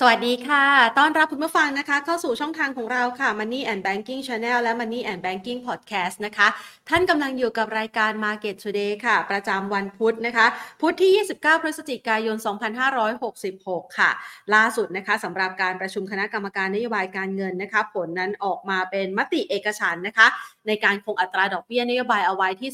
สวัสดีค่ะ ต้อนรับคุณผู้ฟังนะคะ เข้าสู่ช่องทางของเราค่ะ Money and Banking Channel และ Money and Banking Podcast นะคะ ท่านกำลังอยู่กับรายการ Market Today ค่ะ ประจำวันพุธนะคะ พุธที่ 29 พฤศจิกายน 2566 ค่ะ ล่าสุดนะคะสำหรับการประชุมคณะกรรมการนโยบายการเงินนะคะ ผลนั้นออกมาเป็นมติเอกฉันนะคะ ในการคงอัตราดอกเบี้ยนโยบายเอาไว้ที่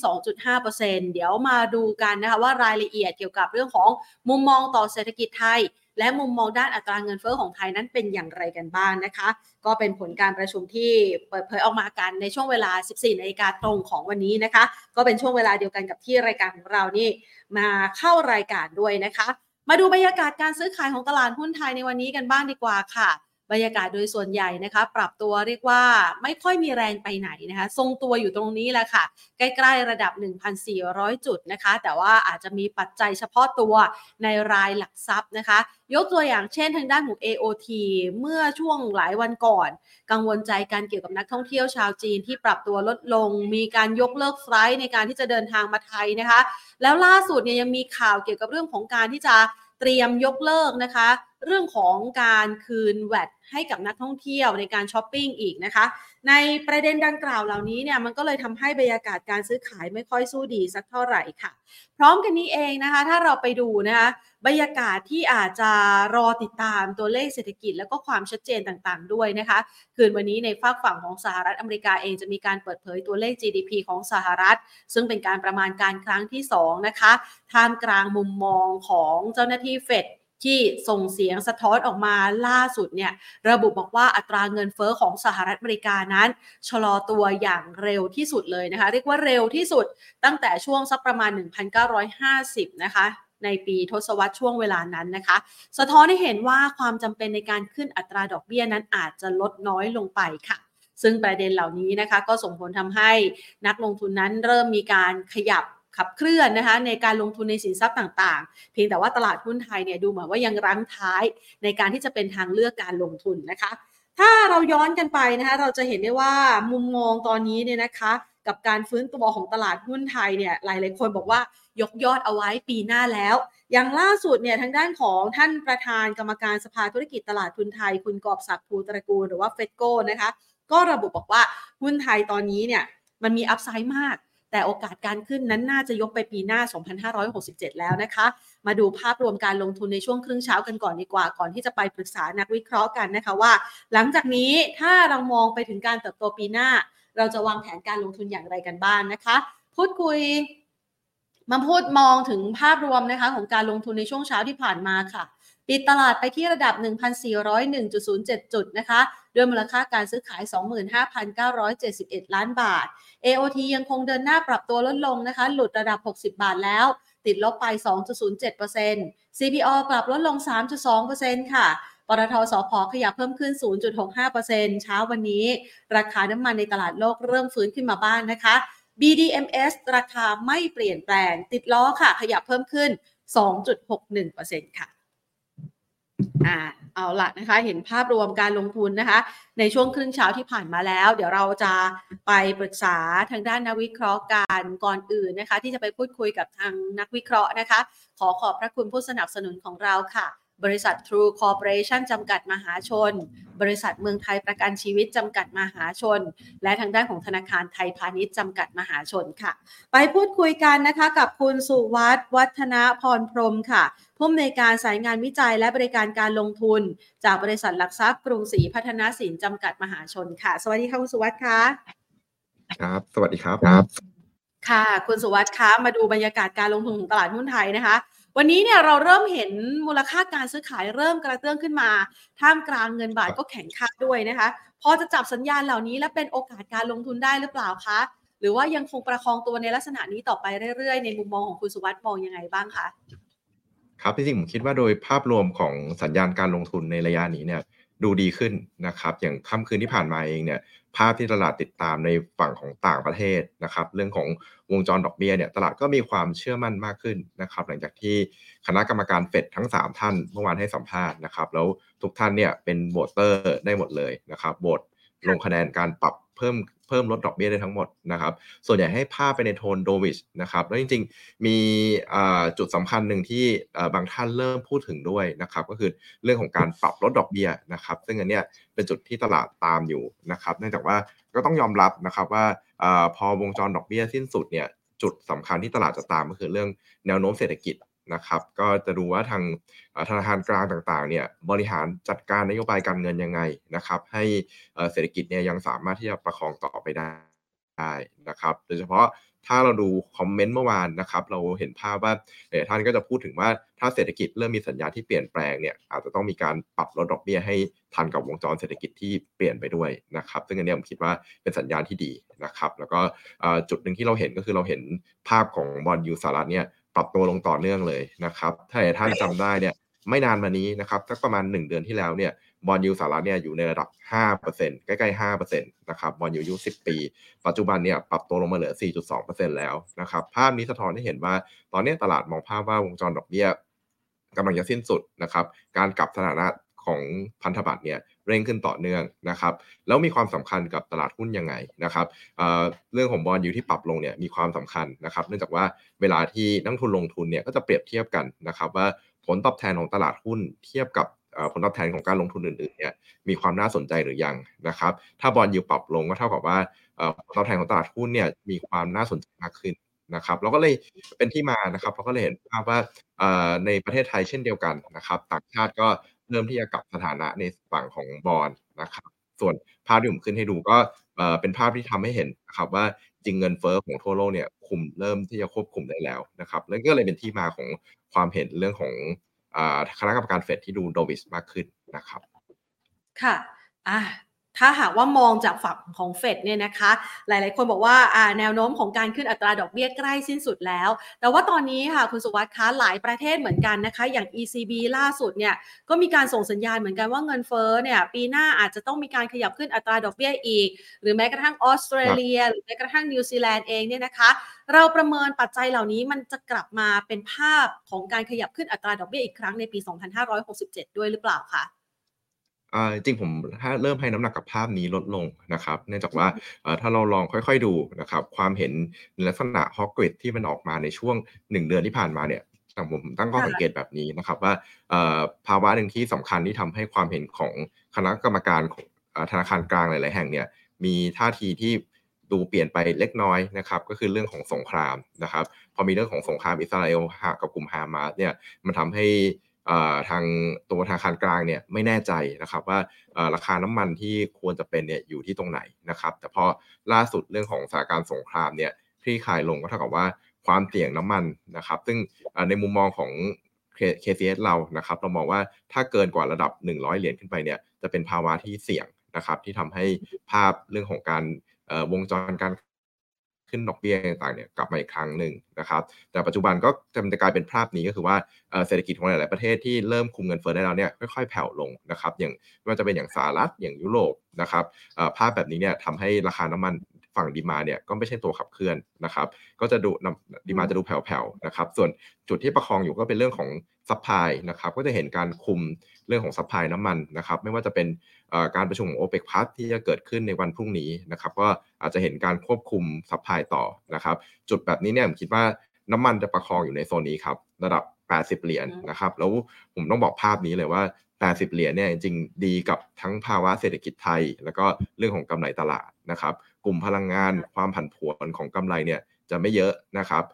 2.5%เดี๋ยวมาดูกันนะคะว่ารายละเอียดเกี่ยวกับเรื่องของมุมมองต่อเศรษฐกิจไทย และมุมมองด้านอัตราเงินเฟ้อของไทยนั้นเป็นอย่างไรกันบ้างนะคะ ก็เป็นผลการประชุมที่เปิดเผยออกมากันในช่วงเวลา 14นาฬิกาตรงของวันนี้นะคะ ก็เป็นช่วงเวลาเดียวกันกับที่รายการของเรานี่มาเข้ารายการด้วยนะคะ มาดูบรรยากาศการซื้อขายของตลาดหุ้นไทยในวันนี้กันบ้างดีกว่าค่ะ บรรยากาศโดยส่วนใหญ่นะคะ ปรับตัวเรียกว่าไม่ค่อยมีแรงไปไหนนะคะ ทรงตัวอยู่ตรงนี้แหละค่ะ ใกล้ๆระดับ 1,400 จุดนะคะ แต่ว่าอาจจะมีปัจจัยเฉพาะตัวในรายหลักทรัพย์นะคะ ยกตัวอย่างเช่นทางด้านของ AOT เมื่อช่วงหลายวันก่อน กังวลใจการเกี่ยวกับนักท่องเที่ยวชาวจีนที่ปรับตัวลดลง มีการยกเลิก flight ในการที่จะเดินทางมาไทยนะคะ แล้วล่าสุดเนี่ยยังมีข่าวเกี่ยวกับเรื่องของการที่จะ เตรียมยกเลิกนะคะ เรื่องของการคืน VAT ให้กับนักท่องเที่ยวในการช้อปปิ้งอีกนะคะ ในประเด็นดังกล่าวเหล่านี้เนี่ยมันก็เลยทำให้บรรยากาศการซื้อขายไม่ค่อยสู้ดีสักเท่าไหร่ค่ะ พร้อมกันนี้เองนะคะ ถ้าเราไปดูนะคะ บรรยากาศที่อาจจะรอติดตามตัวเลขเศรษฐกิจ แล้วก็ความชัดเจนต่างๆ ด้วยนะคะ คืนวันนี้ในฝากฝั่งของสหรัฐอเมริกาเองจะมีการเปิดเผยตัวเลข GDP ของสหรัฐ ซึ่งเป็นการประมาณการครั้งที่ 2 นะคะท่ามกลางมุมมองของเจ้าหน้าที่เฟดที่ส่งเสียงสะท้อนออกมาล่าสุดเนี่ยระบุบอกว่าอัตราเงินเฟอ้อของสหรัฐอเมริกานั้น ชะลอตัวอย่างเร็วที่สุดเลยนะคะ เรียกว่าเร็วที่สุดตั้งแต่ช่วงสักประมาณ 1950 นะคะ ในปีทศวรรษช่วงเวลานั้นนะคะ สะท้อนให้เห็นว่าความจำเป็นในการขึ้นอัตราดอกเบี้ยนั้นอาจจะลดน้อยลงไปค่ะ ซึ่งประเด็นเหล่านี้นะคะ ก็ส่งผลทำให้นักลงทุนนั้นเริ่มมีการขยับขับเคลื่อนนะคะในการลงทุนในสินทรัพย์ต่างๆ เพียงแต่ว่าตลาดหุ้นไทยเนี่ยดูเหมือนว่ายังรั้งท้ายในการที่จะเป็นทางเลือกการลงทุนนะคะ ถ้าเราย้อนกันไปนะคะเราจะเห็นได้ว่ามุมมองตอนนี้เนี่ยนะคะ กับการฟื้นตัวของตลาดหุ้นไทยเนี่ยหลายๆคนบอกว่ายกยอดเอาไว้ปีหน้าแล้ว อย่างล่าสุดเนี่ยทางด้านของท่านประธานกรรมการสภาธุรกิจตลาดทุนไทย คุณกอบศักดิ์ภูตระกูลหรือว่าเฟดโก้นะคะ ก็ระบุบอกว่าหุ้นไทยตอนนี้เนี่ยมันมีอัพไซด์มาก แต่โอกาสการขึ้นนั้นน่าจะยกไปปีหน้า 2567 แล้วนะคะ มาดูภาพรวมการลงทุนในช่วงครึ่งเช้ากันก่อนดีกว่า ก่อนที่จะไปปรึกษานักวิเคราะห์กันนะคะว่า หลังจากนี้ถ้าเรามองไปถึงการเติบโตปีหน้า เราจะวางแผนการลงทุนอย่างไรกันบ้างนนะคะ พูดคุยมาพูดมองถึงภาพรวมนะคะของการลงทุนในช่วงเช้าที่ผ่านมาค่ะ ปิดตลาดไปที่ระดับ 1,401.07 จุดนะคะ ด้วยมูลค่าการซื้อขาย 25,971 ล้านบาท AOT ยังคงเดินหน้าปรับตัวลดลงนะคะ หลุดระดับ 60 บาทแล้ว ติดลบไป 2.07% CPO กลับลดลง 3.2%ค่ะ ปตทสพขยับเพิ่มขึ้น 0.65%เช้าวันนี้ ราคาน้ำมันในตลาดโลกเริ่มฟื้นขึ้นมาบ้างนนะคะ BDMs ราคาไม่เปลี่ยนแปลง ติดล้อค่ะ ขยับเพิ่มขึ้น 2.61%ค่ะอ่าเอาละนะคะเห็นภาพรวมการลงทุนนะคะ ในช่วงครึ่งเช้าที่ผ่านมาแล้ว เดี๋ยวเราจะไปปรึกษาทางด้านนักวิเคราะห์การก่อนอื่นนะคะ ที่จะไปพูดคุยกับทางนักวิเคราะห์นะคะ ขอขอบพระคุณผู้สนับสนุนของเราค่ะ บริษัท True Corporation จำกัดมหาชน บริษัทเมืองไทยประกันชีวิตจำกัดมหาชน และทางด้านของธนาคารไทยพาณิชย์จำกัดมหาชนค่ะ ไปพูดคุยกันนะคะกับคุณสุวัฒวัฒนพรพรมค่ะผู้อำนวยการสายงานวิจัยและบริการการลงทุน จากบริษัทหลักทรัพย์กรุงศรีพัฒนาสินจำกัดมหาชนค่ะ สวัสดีค่ะคุณสุวัฒค่ะครับ สวัสดีครับครับ ค่ะ คุณสุวัฒคะมาดูบรรยากาศการลงทุนของตลาดหุ้นไทยนะคะ วันนี้เนี่ยเราเริ่มเห็นมูลค่าการซื้อขายเริ่มกระเตื้องขึ้นมา ท่ามกลางเงินบาทก็แข็งค่าด้วยนะคะ พอจะจับสัญญาณเหล่านี้และเป็นโอกาสการลงทุนได้หรือเปล่าคะ หรือว่ายังคงประคองตัวในลักษณะนี้ต่อไปเรื่อยๆ ในมุมมองของคุณสุวัสด์มองยังไงบ้างคะ ครับจริงๆผมคิดว่าโดยภาพรวมของสัญญาณการลงทุนในระยะนี้เนี่ย ดูดีขึ้นนะครับ อย่างค่ำคืนที่ผ่านมาเองเนี่ยภาพที่ตลาดติดตามในฝั่งของต่างประเทศนะครับ เรื่องของวงจรดอกเบี้ยเนี่ยตลาดก็มีความเชื่อมั่นมากขึ้นนะครับ หลังจากที่คณะกรรมการเฟดทั้ง 3 ท่านเมื่อวานให้สัมภาษณ์นะครับ แล้วทุกท่านเนี่ยเป็นโบตเตอร์ได้หมดเลยนะครับโบตลงคะแนนการปรับเพิ่ม พิ่มลดดอกเบี้ยได้ทั้งหมดนะครับ ส่วนใหญ่ให้ภาพไปในโทนโดวิชนะครับ แล้วจริงๆ มีจุดสำคัญหนึ่งที่บางท่านเริ่มพูดถึงด้วยนะครับ ก็คือเรื่องของการปรับลดดอกเบี้ยนะครับ ซึ่งอันเนี้ยเป็นจุดที่ตลาดตามอยู่นะครับ เนื่องจากว่าก็ต้องยอมรับนะครับว่าพอวงจรดอกเบี้ยสิ้นสุดเนี่ยจุดสำคัญที่ตลาดจะตามก็คือเรื่องแนวโน้มเศรษฐกิจ นะครับก็จะดูว่าทางธนาคารกลางต่างๆเนี่ยบริหารจัดการนโยบายการเงินยังไงนะครับ ให้เศรษฐกิจเนี่ยยังสามารถที่จะประคองต่อไปได้นะครับโดยเฉพาะถ้าเราดู comment เมื่อวานนะครับเราเห็นภาพว่าท่านก็จะพูดถึงว่าถ้าเศรษฐกิจเริ่มมีสัญญาณที่เปลี่ยนแปลงเนี่ยอาจจะต้องมีการปรับลดดอกเบี้ยให้ทันกับวงจรเศรษฐกิจที่เปลี่ยนไปด้วยนะครับซึ่งอันนี้ผมคิดว่าเป็นสัญญาณที่ดีนะครับแล้วก็จุดหนึ่งที่เราเห็นก็คือเราเห็นภาพของ bond yield สหรัฐเนี่ย ปรับตัวลงต่อเนื่องเลยนะครับถ้าท่านจำได้เนี่ยไม่นานมานี้นะครับสักประมาณ 1 เดือนที่แล้วเนี่ย bond yield สหรัฐเนี่ยอยู่ในระดับ 5%ใกล้ๆ5%นะครับบอลยูยุ10 ปี ปัจจุบันเนี่ยปรับตัวลงมาเหลือ 4.2%แล้วนะครับภาพนี้สะท้อนให้เห็นว่าตอนนี้ตลาดมองภาพว่าวงจรดอกเบี้ยกำลังจะสิ้นสุดนะครับการกลับสถานะของพันธบัตรเนี่ย เร่งขึ้นต่อเนื่องนะครับแล้วมีความสำคัญกับตลาดหุ้นยังไงนะครับเเรื่องของบอลยูที่ปรับลงเนี่ยมีความสำคัญนะครับ เนื่องจากว่าเวลาที่นักทุนลงทุนเนี่ยก็จะเปรียบเทียบกันนะครับว่าผลตอบแทนของตลาดหุ้นเทียบกับผลตอบแทนของการลงทุนอื่นๆเนี่ยมีความน่าสนใจหรือยังนะครับ ถ้าบอลยูปรับลงก็เท่ากับว่าผลตอบแทนของตลาดหุ้นเนี่ยมีความน่าสนใจมากขึ้นนะครับเราก็เลยเป็นที่มานะครับเราก็เลยเห็นภาพว่าในประเทศไทยเช่นเดียวกันนะครับ ต่างชาติก็ เริ่มที่จะกลับสถานะในฝั่งของบอลนะครับ ส่วนภาพที่ผมขึ้นให้ดูก็เป็นภาพที่ทำให้เห็นนะครับว่าจริงเงินเฟอ้อของทั่วโลกเนี่ยคุมเริ่มที่จะควบคุมได้แล้วนะครับแล้วก็เลยเป็นที่มาของความเห็นเรื่องของคณะกรรมการเฟดที่ดูโดวิสมากขึ้นนะครับ ค่ะอ่า ถ้าหากว่ามองจากฝั่งของเฟดเนี่ยนะคะ หลาย ๆ คนบอกว่าแนวโน้มของการขึ้นอัตราดอกเบี้ยใกล้สิ้นสุดแล้ว แต่ว่าตอนนี้ค่ะคุณสุวัสดิ์คะหลายประเทศเหมือนกันนะคะ อย่าง ECB ล่าสุดเนี่ยก็มีการส่งสัญญาณเหมือนกันว่าเงินเฟ้อเนี่ยปีหน้าอาจจะต้องมีการขยับขึ้นอัตราดอกเบี้ยอีก หรือแม้กระทั่งออสเตรเลีย หรือแม้กระทั่งนิวซีแลนด์เองเนี่ยนะคะ เราประเมินปัจจัยเหล่านี้มันจะกลับมาเป็นภาพของการขยับขึ้นอัตราดอกเบี้ยอีกครั้งในปี 2567 ด้วยหรือเปล่าคะ จริงผมถ้าเริ่มให้น้ำหนักกับภาพนี้ลดลงนะครับ เนื่องจากว่าถ้าเราลองค่อยๆดูนะครับความเห็นในลักษณะฮอกกริดที่มันออกมาในช่วง 1 เดือนที่ผ่านมาเนี่ยแต่ผมตั้งข้อสังเกตแบบนี้นะครับว่าภาวะหนึ่งที่สำคัญที่ทำให้ความเห็นของคณะกรรมการของธนาคารกลางหลาย ๆ แห่งเนี่ยมีท่าทีที่ดูเปลี่ยนไปเล็กน้อยนะครับก็คือเรื่องของสงครามนะครับพอมีเรื่องของสงครามอิสราเอลกับกลุ่มฮามาสเนี่ยมันทำให้ ทางตัวธนาคารกลางเนี่ยไม่แน่ใจนะครับว่าราคาน้ำมันที่ควรจะเป็นเนี่ยอยู่ที่ตรงไหนนะครับแต่พอล่าสุดเรื่องของสถานการณ์สงครามเนี่ยคลี่คลายลงก็เท่ากับว่าความเสี่ยงน้ำมันนะครับ ซึ่งในมุมมองของ KCS เรานะครับเรามองว่าถ้าเกินกว่าระดับ 100 เหรียญขึ้นไปเนี่ยจะเป็นภาวะที่เสี่ยงนะครับที่ทำให้ภาพเรื่องของการวงจรการ ขึ้นดอกเบี้ยต่างๆเนี่ยกลับมาอีกครั้งหนึ่งนะครับแต่ปัจจุบันก็จะกลายเป็นภาพนี้ก็คือว่าเศรษฐกิจของหลายๆประเทศที่เริ่มคุมเงินเฟ้อได้แล้วเนี่ยค่อยๆแผ่วลงนะครับอย่างไม่ว่าจะเป็นอย่างสหรัฐอย่างยุโรปนะครับภาพแบบนี้เนี่ยทำให้ราคาน้ำมันฝั่ง demand เนี่ยก็ไม่ใช่ตัวขับเคลื่อนนะครับ ก็จะดู demand จะดูแผ่วๆนะครับ ส่วนจุดที่ประคองอยู่ก็เป็นเรื่องของ supply นะครับ ก็จะเห็นการคุมเรื่องของ supply น้ำมันนะครับ ไม่ว่าจะเป็น การประชุมของ OPEC Plus ที่จะเกิดขึ้นในวันพรุ่งนี้นะครับก็อาจจะเห็นการควบคุม supply ต่อนะครับ จุดแบบนี้เนี่ยผมคิดว่าน้ำมันจะประคองอยู่ในโซนนี้ครับ ระดับ 80 เหรียญนนะครับ แล้วผมต้องบอกภาพนี้เลยว่า 80 เหรียญเนี่ยจริงดีกับทั้งภาวะเศรษฐกิจไทย แล้วก็เรื่องของกำไรตลาดนะครับ กลุ่มพลังงานความผันผวนของกำไรเนี่ยจะไม่เยอะนะครับ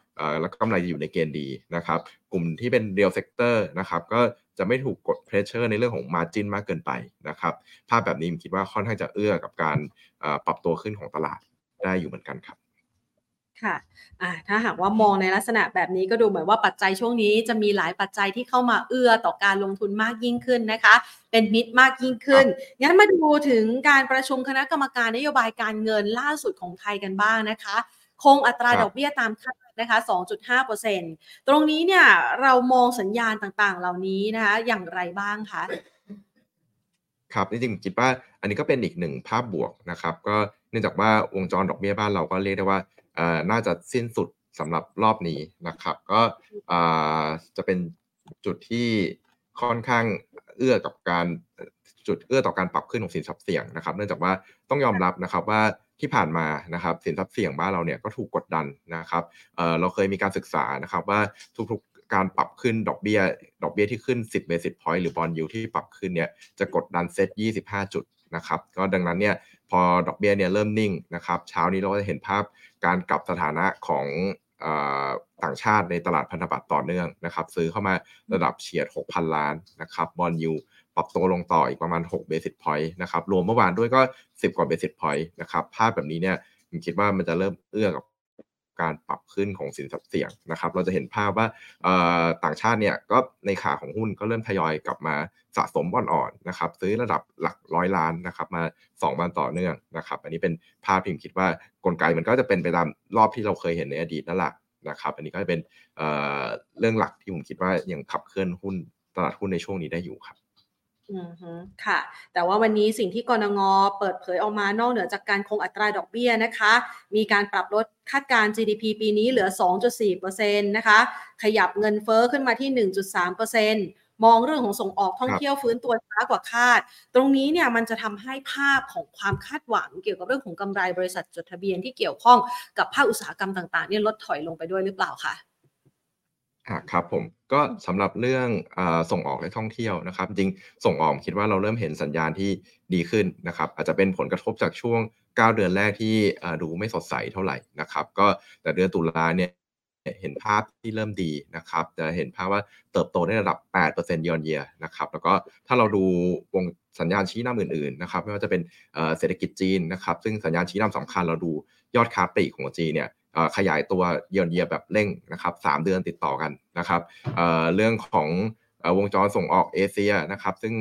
แล้วก็กำไรจะอยู่ในเกณฑ์ดีนะครับ กลุ่มที่เป็น real sector นะครับ ก็จะไม่ถูกกด pressure ในเรื่องของ margin มากเกินไปนะครับ ภาพแบบนี้ผมคิดว่าค่อนข้างจะเอื้อกับการปรับตัวขึ้นของตลาดได้อยู่เหมือนกันครับ ค่ะถ้าหากว่ามองในลักษณะแบบนี้ก็ดูเหมือนว่าปัจจัยช่วงนี้จะมีหลายปัจจัยที่เข้ามาเอื้อต่อการลงทุนมากยิ่งขึ้นนะคะ เป็นมิตรมากยิ่งขึ้น งั้นมาดูถึงการประชุมคณะกรรมการนโยบายการเงินล่าสุดของไทยกันบ้างนะคะ คงอัตราดอกเบี้ยตามคาด นะคะ 2.5%ตรงนี้เนี่ยเรามองสัญญาณต่างๆ เหล่านี้นะคะอย่างไรบ้างคะครับจริงๆคิดว่าอันนี้ก็เป็นอีกหนึ่งภาพบวกนะครับ ก็เนื่องจากว่าวงจรดอกเบี้ยบ้านเราก็เรียกได้ว่าน่าจะสิ้นสุดสำหรับรอบนี้นะครับ ก็จะเป็นจุดที่ค่อนข้างเอื้อกับการจุดเอื้อต่อการปรับขึ้นของสินทรัพย์เสี่ยงนะครับ เนื่องจากว่าต้องยอมรับนะครับว่า ที่ผ่านมานะครับสินทรัพย์เสี่ยงบ้านเราเนี่ยก็ถูกกดดันนะครับเเราเคยมีการศึกษานะครับว่าทุกๆการปรับขึ้นดอกเบี้ยดอกเบี้ยที่ขึ้น 10 basis point หรือ bond yield ที่ปรับขึ้นเนี่ยจะกดดันเซ็ต25 จุดนะครับก็ดังนั้นเนี่ยพอดอกเบี้ยเนี่ยเริ่มนิ่งนะครับเช้านี้เราก็จะเห็นภาพการกลับสถานะของต่างชาติในตลาดพันธบัตรต่อเนื่องนะครับซื้อเข้ามาระดับเฉียด 6,000 ล้านนะครับบอลยู ปรับตัวลงต่ออีกประมาณ6 basis point นะครับ รวมเมื่อวานด้วยก็ 10 กว่า basis point นะครับ ภาพแบบนี้เนี่ยผมคิดว่ามันจะเริ่มเอื้อกับการปรับขึ้นของสินทรัพย์เสี่ยงนะครับ เราจะเห็นภาพว่าต่างชาติเนี่ยก็ในขาของหุ้นก็เริ่มทยอยกลับมาสะสมบอลอ่อนนะครับ ซื้อระดับหลักร้อยล้านนะครับ มา2วันต่อเนื่องนะครับ อันนี้เป็นภาพที่ผมคิดว่ากลไกมันก็จะเป็นไปตามรอบที่เราเคยเห็นในอดีตนั่นแหละนะครับ อันนี้ก็จะเป็นเรื่องหลักที่ผมคิดว่ายังขับเคลื่อนหุ้นตลาดหุ้นในช่วงนี้ได้อยู่ครับ ค่ะ แต่ว่าวันนี้สิ่งที่กรงงเปิดเผยออกมานอกเหนือจากการคงอัตราดอกเบี้ยนะคะ มีการปรับลดคาดการ GDP ปีนี้เหลือ 2.4%นะคะ ขยับเงินเฟอ้อขึ้นมาที่ 1.3%มองเรื่องของส่งออกท่องเที่ยวฟื้นตัวช้ากว่าคาด ตรงนี้เนี่ยมันจะทำให้ภาพของความคาดหวังเกี่ยวกับเรื่องของกำไรบริษัทจดทะเบียนที่เกี่ยวข้องกับภาคอุตสาหกรรมต่างๆเนี่ยลดถอยลงไปด้วยหรือเปล่าคะ อะครับผมก็สำหรับเรื่องอส่งออกและท่องเที่ยวนะครับ จริงส่งออกคิดว่าเราเริ่มเห็นสัญญาณที่ดีขึ้นนะครับ อาจจะเป็นผลกระทบจากช่วง 9 เดือนแรกที่ดูไม่สดใสเท่าไหร่นะครับ ก็แต่เดือนตุลาเนี่ยเห็นภาพที่เริ่มดีนะครับ จะเห็นภาพว่าเติบโตได้ระดับ 8%ยอนเยียนะครับ แล้วก็ถ้าเราดูวงสัญญาณชี้นำอื่นๆนะครับ ไม่ว่าจะเป็นเศรษฐกิจจีนนะครับ ซึ่งสัญญาณชี้นำสำคัญเราดูยอดค้าปลีกของจีนเนี่ย ขยายตัวเยียนเยียแบบเร่งนะครับสเดือนติดต่อกันนะครับเเรื่องของวงจรส่งออกเอเชียนะครับ ซึ่ง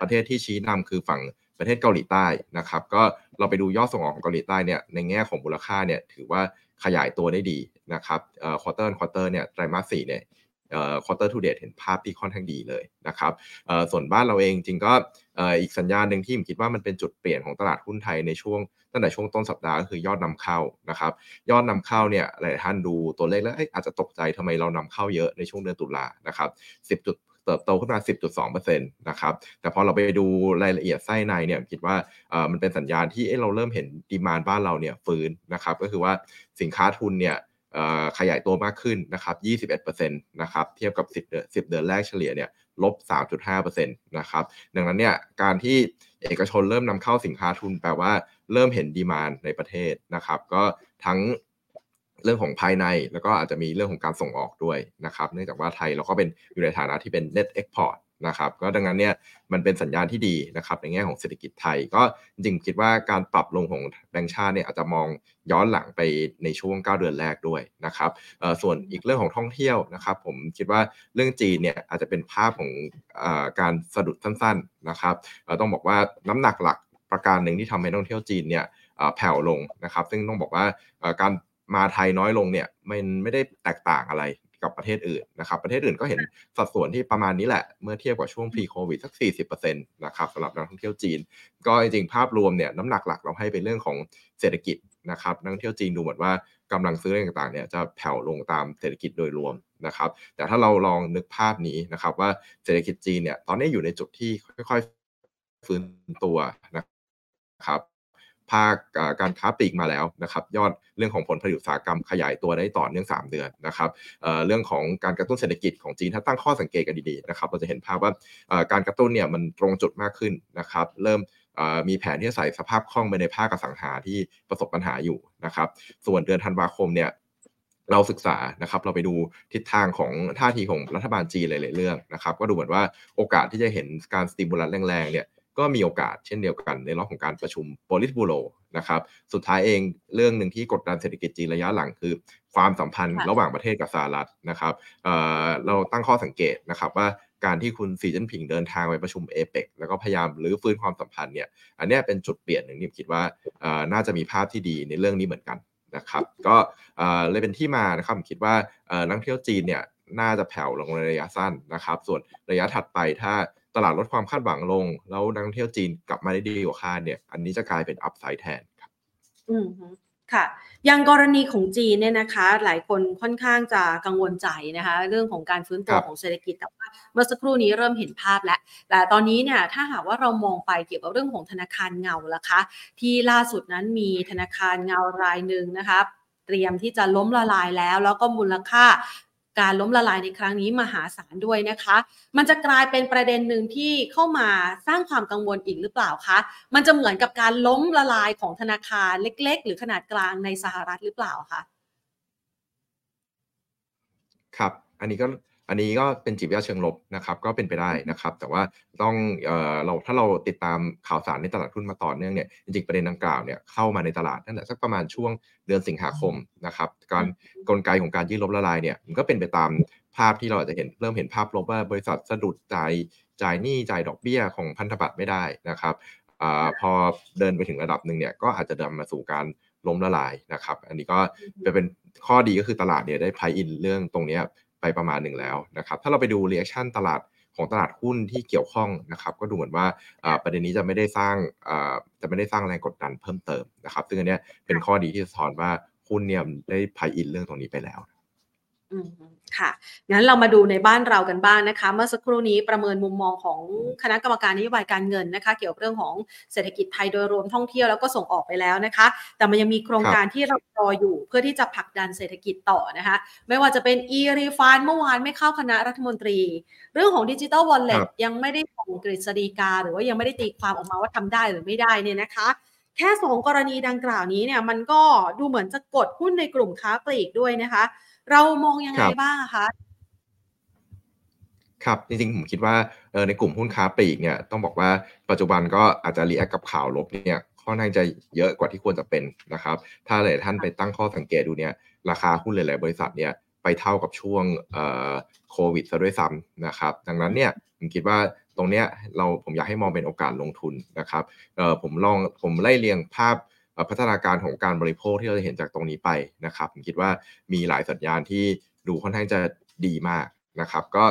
ประเทศที่ชี้นำคือฝั่งประเทศเกาหลีใต้นะครับ ก็เราไปดูยอดส่งออกของเกาหลีใต้เนี่ยในแง่ของมูลค่าเนี่ยถือว่าขยายตัวได้ดีนะครับ quarter quarter เนี่ยไตรมาสสี่เนี่ย quarter to date เห็นภาพที่ค่อนข้างดีเลยนะครับส่วนบ้านเราเองจริงก็อีกสัญญาณหนึ่งที่ผมคิดว่ามันเป็นจุดเปลี่ยนของตลาดหุ้นไทยในช่วงตั้งแต่ช่วงต้นสัปดาห์ก็คือยอดนำเข้านะครับยอดนำเข้าเนี่ยหลายท่านดูตัวเลขแล้วอาจจะตกใจทำไมเรานำเข้าเยอะในช่วงเดือนตุลานะครับ10จุดเติบโตขึ้นมา 10.2%นะครับ แต่พอเราไปดูรายละเอียดไส้ในเนี่ยคิดว่ามันเป็นสัญญาณที่เราเริ่มเห็นดีมานบ้านเราเนี่ยฟื้นนะครับ ก็คือว่าสินค้าทุนเนี่ย ขยายตัวมากขึ้นนะครับ 21%นะครับ เทียบกับ 10 เดือน 10 เดือนแรกเฉลี่ยเนี่ย ลบ 3.5%นะครับ ดังนั้นเนี่ย การที่เอกชนเริ่มนำเข้าสินค้าทุน แปลว่าเริ่มเห็นดีมานในประเทศนะครับ ก็ทั้งเรื่องของภายใน แล้วก็อาจจะมีเรื่องของการส่งออกด้วยนะครับ เนื่องจากว่าไทยเราก็เป็นอยู่ในฐานะที่เป็น net export นะครับก็ดังนั้นเนี่ยมันเป็นสัญญาณที่ดีนะครับในแง่ของเศรษฐกิจไทย ก็จริงคิดว่าการปรับลงของแบงก์ชาติเนี่ยอาจจะมองย้อนหลังไปในช่วง 9 เดือนแรกด้วยนะครับส่วนอีกเรื่องของท่องเที่ยวนะครับ ผมคิดว่าเรื่องจีนเนี่ยอาจจะเป็นภาพของอการสะดุดสั้นๆนะครับต้องบอกว่าน้ำหนักหลักประการหนึ่งที่ทำให้นักท่องเที่ยวจีนเนี่ยแผ่วลงนะครับ ซึ่งต้องบอกว่าการมาไทยน้อยลงเนี่ยมันไม่ได้แตกต่างอะไร กับประเทศอื่นนะครับ ประเทศอื่นก็เห็นสัดส่วนที่ประมาณนี้แหละ เมื่อเทียบกับช่วง pre covid สัก 40%นะครับสำหรับนักท่องเที่ยวจีน ก็จริงๆภาพรวมเนี่ยน้ำหนักหลักเราให้เป็นเรื่องของเศรษฐกิจนะครับนักท่องเที่ยวจีนดูเหมือนว่ากำลังซื้ออะไรต่างๆเนี่ยจะแผ่วลงตามเศรษฐกิจโดยรวมนะครับ แต่ถ้าเราลองนึกภาพนี้นะครับ ว่าเศรษฐกิจจีนเนี่ยตอนนี้อยู่ในจุดที่ค่อยๆฟื้นตัวนะครับ ภาคการค้าปลีกมาแล้วนะครับยอดเรื่องของผลผลิตอุตสาหกรรมขยายตัวได้ต่อเนื่อง 3 เดือนนะครับเรื่องของการกระตุ้นเศรษฐกิจของจีนถ้าตั้งข้อสังเกตกันดีๆนะครับเราจะเห็นภาพว่าการกระตุ้นเนี่ยมันตรงจุดมากขึ้นนะครับเริ่มมีแผนที่จะใส่สภาพคล่องไปในภาคอสังหาที่ประสบปัญหาอยู่นะครับส่วนเดือนธันวาคมเนี่ยเราศึกษานะครับเราไปดูทิศทางของท่าทีของรัฐบาลจีนหลาย ๆ เรื่องนะครับ ก็ดูเหมือนว่าโอกาสที่จะเห็นการสติบูลัสแรง ๆ เนี่ย ก็มีโอกาสเช่นเดียวกันในรอบของการประชุมโพลิสบูโรนะครับสุดท้ายเองเรื่องหนึ่งที่กดดันเศรษฐกิจจีนระยะหลังคือ ความสัมพันธ์ระหว่างประเทศกับสหรัฐนะครับเเราตั้งข้อสังเกตนะครับว่าการที่คุณสีจิ้นผิงเดินทางไปประชุมเอเปกแล้วก็พยายามรื้อฟื้นความสัมพันธ์เนี่ยอันนี้เป็นจุดเปลี่ยนหนึ่งที่คิดว่าน่าจะมีภาพที่ดีในเรื่องนี้เหมือนกันนะครับก็เลยเป็นที่มานะครับผมคิดว่านักเที่ยวจีนเนี่ยน่าจะแผ่วลงในระยะสั้นนะครับ ส่วนระยะถัดไปถ้า ตลาดลดความคาดหวังลง แล้วนักท่องเที่ยวจีนกลับมาได้ดีกว่าคาดเนี่ย อันนี้จะกลายเป็นอัพไซด์แทนครับอืมค่ะอย่างกรณีของจีนเนี่ยนะคะ หลายคนค่อนข้างจะกังวลใจนะคะ เรื่องของการฟื้นตัวของเศรษฐกิจแต่ว่าเมื่อสักครู่นี้เริ่มเห็นภาพแล้วแต่ตอนนี้เนี่ยถ้าหากว่าเรามองไปเกี่ยวกับเรื่องของธนาคารเงาละคะ ที่ล่าสุดนั้นมีธนาคารเงารายหนึ่งนะคะเตรียมที่จะล้มละลายแล้ว แล้วก็มูลค่า การล้มละลายในครั้งนี้มหาศาลด้วยนะคะ มันจะกลายเป็นประเด็นหนึ่งที่เข้ามาสร้างความกังวลอีกหรือเปล่าคะ มันจะเหมือนกับการล้มละลายของธนาคารเล็ก ๆ หรือขนาดกลางในสหรัฐหรือเปล่าคะ ครับ อันนี้ก็ อันนี้ก็เป็นจิตวิทยาเชิงลบนะครับ ก็เป็นไปได้นะครับ แต่ว่าต้องเอ่อเราถ้าเราติดตามข่าวสารในตลาดหุ้นมาต่อเนื่องเนี่ยจริงๆประเด็นดังกล่าวเนี่ยเข้ามาในตลาดตั้งแต่สักประมาณช่วงเดือนสิงหาคมนะครับ การกลไกของการยืดลบละลายเนี่ยมันก็เป็นไปตามภาพที่เราอาจจะเห็นเริ่มเห็นภาพลบว่าบริษัทสะดุดจ่ายจ่ายหนี้จ่ายดอกเบี้ยของพันธบัตรไม่ได้นะครับอพอเดินไปถึงระดับหนึ่งเนี่ยก็อาจจะนำมาสู่การล้มละลายนะครับ อันนี้ก็จะเป็นข้อดีก็คือตลาดเนี่ยได้ price in เรื่องตรงนี้ ไปประมาณหนึ่งแล้วนะครับ ถ้าเราไปดู reaction ตลาดของตลาดหุ้นที่เกี่ยวข้องนะครับ ก็ดูเหมือนว่าประเด็นนี้จะไม่ได้สร้างจะไม่ได้สร้างแรงกดดันเพิ่มเติมนะครับ ซึ่งอันนี้เป็นข้อดีที่สะท้อนว่าหุ้นเนี่ยได้ price in เรื่องตรงนี้ไปแล้ว ค่ะงั้นเรามาดูในบ้านเรากันบ้างนะคะ เมื่อสักครู่นี้ประเมินมุมมองของคณะกรรมการนโยบายการเงินนะคะ เกี่ยวกับเรื่องของเศรษฐกิจไทยโดยรวมท่องเที่ยวแล้วก็ส่งออกไปแล้วนะคะ แต่มันยังมีโครงการที่เรารออยู่เพื่อที่จะผลักดันเศรษฐกิจต่อนะคะ ไม่ว่าจะเป็น e r e f u n เมื่อวานไม่เข้าคณะรัฐมนตรี เรื่องของดิจิ t a ลวอลเล็ตยังไม่ได้ส่งกฤษฎีกา หรือว่ายังไม่ได้ตีความออกมาว่าทำได้หรือไม่ได้เนี่ยนะคะแค่สองกรณีดังกล่าวนี้เนี่ยมันก็ดูเหมือนจะกดหุ้นในกลุ่มค้าปลีกด้วยนะคะ เรามองยังไงบ้างคะครับจริงๆผมคิดว่าในกลุ่มหุ้นค้าปลีกเนี่ยต้องบอกว่าปัจจุบันก็อาจจะ react กับข่าวลบเนี่ยค่อนข้างจะเยอะกว่าที่ควรจะเป็นนะครับ ถ้าหลายท่านไปตั้งข้อสังเกตดูเนี่ยราคาหุ้นหลายๆบริษัทเนี่ยไปเท่ากับช่วงโควิดซะด้วยซ้ำนะครับดังนั้นเนี่ยผมคิดว่าตรงเนี้ยเราผมอยากให้มองเป็นโอกาสลงทุนนะครับผมลองผมไล่เรียงภาพ พัฒนาการของการบริโภคที่เราจะเห็นจากตรงนี้ไปนะครับผมคิดว่ามีหลายสัญญาณที่ดูค่อนข้างจะดีมากนะครับ ก็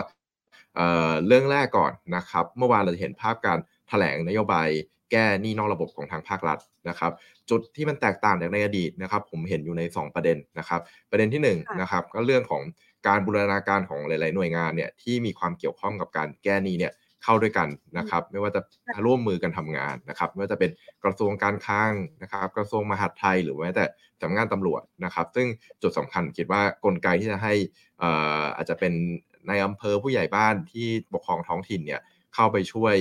เรื่องแรกก่อนนะครับ เมื่อวานเราจะเห็นภาพการถแถลงนโยบายแก้หนี้นอกระบบของทางภาครัฐนะครับ จุดที่มันแตกต่างจากในอดีตนะครับ ผมเห็นอยู่ใน 2 ประเด็นนะครับ ประเด็นที่1นนะครับก็เรื่องของการบูรณาการของหลาย ๆ หน่วยงานเนี่ยที่มีความเกี่ยวข้องกับการแก้หนี้เนี่ย เข้าด้วยกันนะครับ ไม่ว่าจะร่วมมือกันทำงานนะครับไม่ว่าจะเป็นกระทรวงการคลังนะครับ กระทรวงมหาดไทยหรือแม้แต่สำนักงานตำรวจนะครับ ซึ่งจุดสำคัญคิดว่ากลไกที่จะให้อาจจะเป็นในอำเภอผู้ใหญ่บ้านที่ปกครองท้องถิ่นเนี่ยเข้าไปช่วย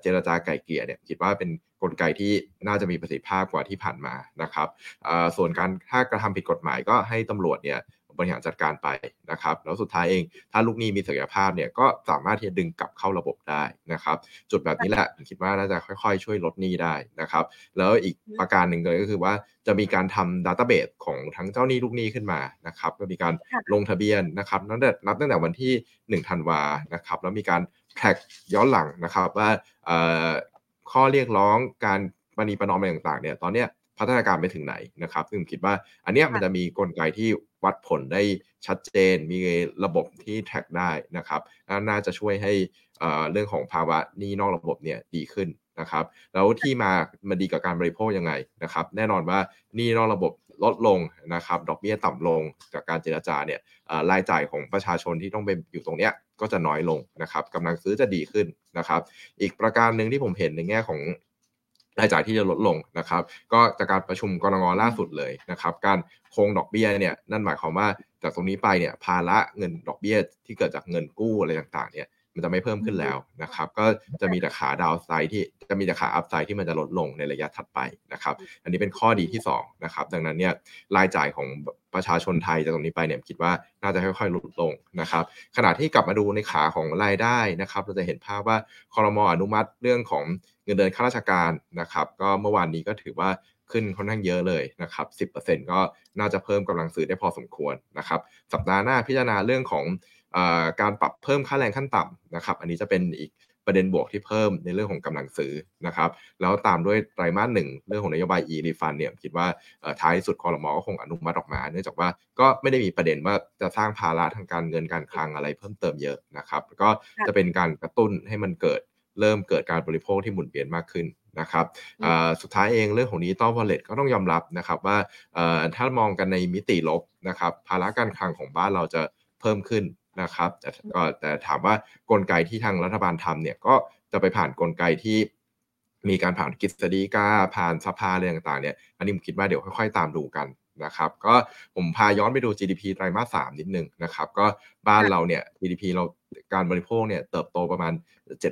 เจรจาไก่เกลี่ยเนี่ยคิดว่าเป็นกลไกที่น่าจะมีประสิทธิภาพกว่าที่ผ่านมานะครับส่วนการถ้ากระทำผิดกฎหมายก็ให้ตำรวจเนี่ย บริหารจัดการไปนะครับแล้วสุดท้ายเองถ้าลูกหนี้มีศักยภาพเนี่ยก็สามารถที่จะดึงกลับเข้าระบบได้นะครับ จุดแบบนี้แหละคิดว่าน่าจะค่อยๆ ช่วยลดหนี้ได้นะครับ แล้วอีกประการหนึ่งเลยก็คือว่าจะมีการทำดัตต้าเบสของทั้งเจ้าหนี้ลูกหนี้ขึ้นมานะครับก็มีการลงทะเบียนนะครับนับแต่นับตั้งแต่วันที่1ธันวานะครับแล้วมีการแท็กย้อนหลังนะครับว่าข้อเรียกร้องการปณีประนอมอะไรต่างๆเนี่ยตอนเนี้ยพัฒนาการไปถึงไหนนะครับ ซึ่งคิดว่าอันนี้มันจะมีกลไกที่ วัดผลได้ชัดเจน มีระบบที่แท็กได้นะครับน่าจะช่วยให้เรื่องของภาวะนี้นอกระบบเนี่ยดีขึ้นนะครับ แล้วที่มามาดีกับการบริโภคยังไงนะครับ แน่นอนว่านี่นอกระบบลดลงนะครับ ดอกเบี้ยต่ำลงจากการเจรจาเนี่ยรายจ่ายของประชาชนที่ต้องไปอยู่ตรงเนี้ยก็จะน้อยลงนะครับกำลังซื้อจะดีขึ้นนะครับ อีกประการหนึ่งที่ผมเห็นในแง่ของ รายจ่ายที่จะลดลงนะครับ ก็จากการประชุมกรงงล่าสุดเลยนะครับ การคงดอกเบี้ยเนี่ยนั่นหมายความว่าจากตรงนี้ไปเนี่ยภาระเงินดอกเบี้ยที่เกิดจากเงินกู้อะไรต่างๆเนี่ย มันจะไม่เพิ่มขึ้นแล้วนะครับ ก็จะมีแต่ขาดาวไซด์ที่จะมีแต่ขาอัพไซด์ที่มันจะลดลงในระยะถัดไปนะครับ อันนี้เป็นข้อดีที่2นะครับ ดังนั้นเนี่ยรายจ่ายของประชาชนไทยจากตรงนี้ไปเนี่ยคิดว่าน่าจะค่อยๆลดลงนะครับ ขณะที่กลับมาดูในขาของรายได้นะครับ เราจะเห็นภาพว่าคอรมออนุมัติเรื่องของเงินเดือนข้าราชการนะครับ ก็เมื่อวานนี้ก็ถือว่าขึ้นค่อนข้างเยอะเลยนะครับ 10%ก็น่าจะเพิ่มกำลังซื้อได้พอสมควรนะครับ สัปดาห์หน้าพิจารณาเรื่องของ การปรับเพิ่มค่าแรงขั้นต่ำนะครับ อันนี้จะเป็นอีกประเด็นบวกที่เพิ่มในเรื่องของกำลังซื้อนะครับ แล้วตามด้วยไตรมาสหนึ่งเรื่องของนโยบาย e refund เนี่ยคิดว่าท้ายสุดคอรมอก็คงอนุมัติออกมา เนื่องจากว่าก็ไม่ได้มีประเด็นว่าจะสร้างภาระทางการเงินการคลังอะไรเพิ่มเติมเยอะนะครับ ก็จะเป็นการกระตุ้นให้มันเกิดเริ่มเกิดการบริโภคที่หมุนเวียนมากขึ้นนะครับสุดท้ายเองเรื่องของดิจิตอลวอลเล็ตก็ต้องยอมรับนะครับว่าถ้ามองกันในมิติลบนะครับภาระการคลังของบ้านเราจะเพิ่มขึ้น นะครับแต่แต่ถามว่ากลไกที่ทางรัฐบาลทำเนี่ยก็จะไปผ่านกลไกที่มีการผ่านกฤษฎีกาผ่านสภาอะไรต่างๆเนี่ยอันนี้ผมคิดว่าเดี๋ยวค่อยๆตามดูกันนะครับก็ผมพาย้อนไปดู GDP ไตรมาสสามนิดนึงนะครับก็บ้านเราเนี่ย GDP เราการบริโภคเนี่ยเติบโตประมาณ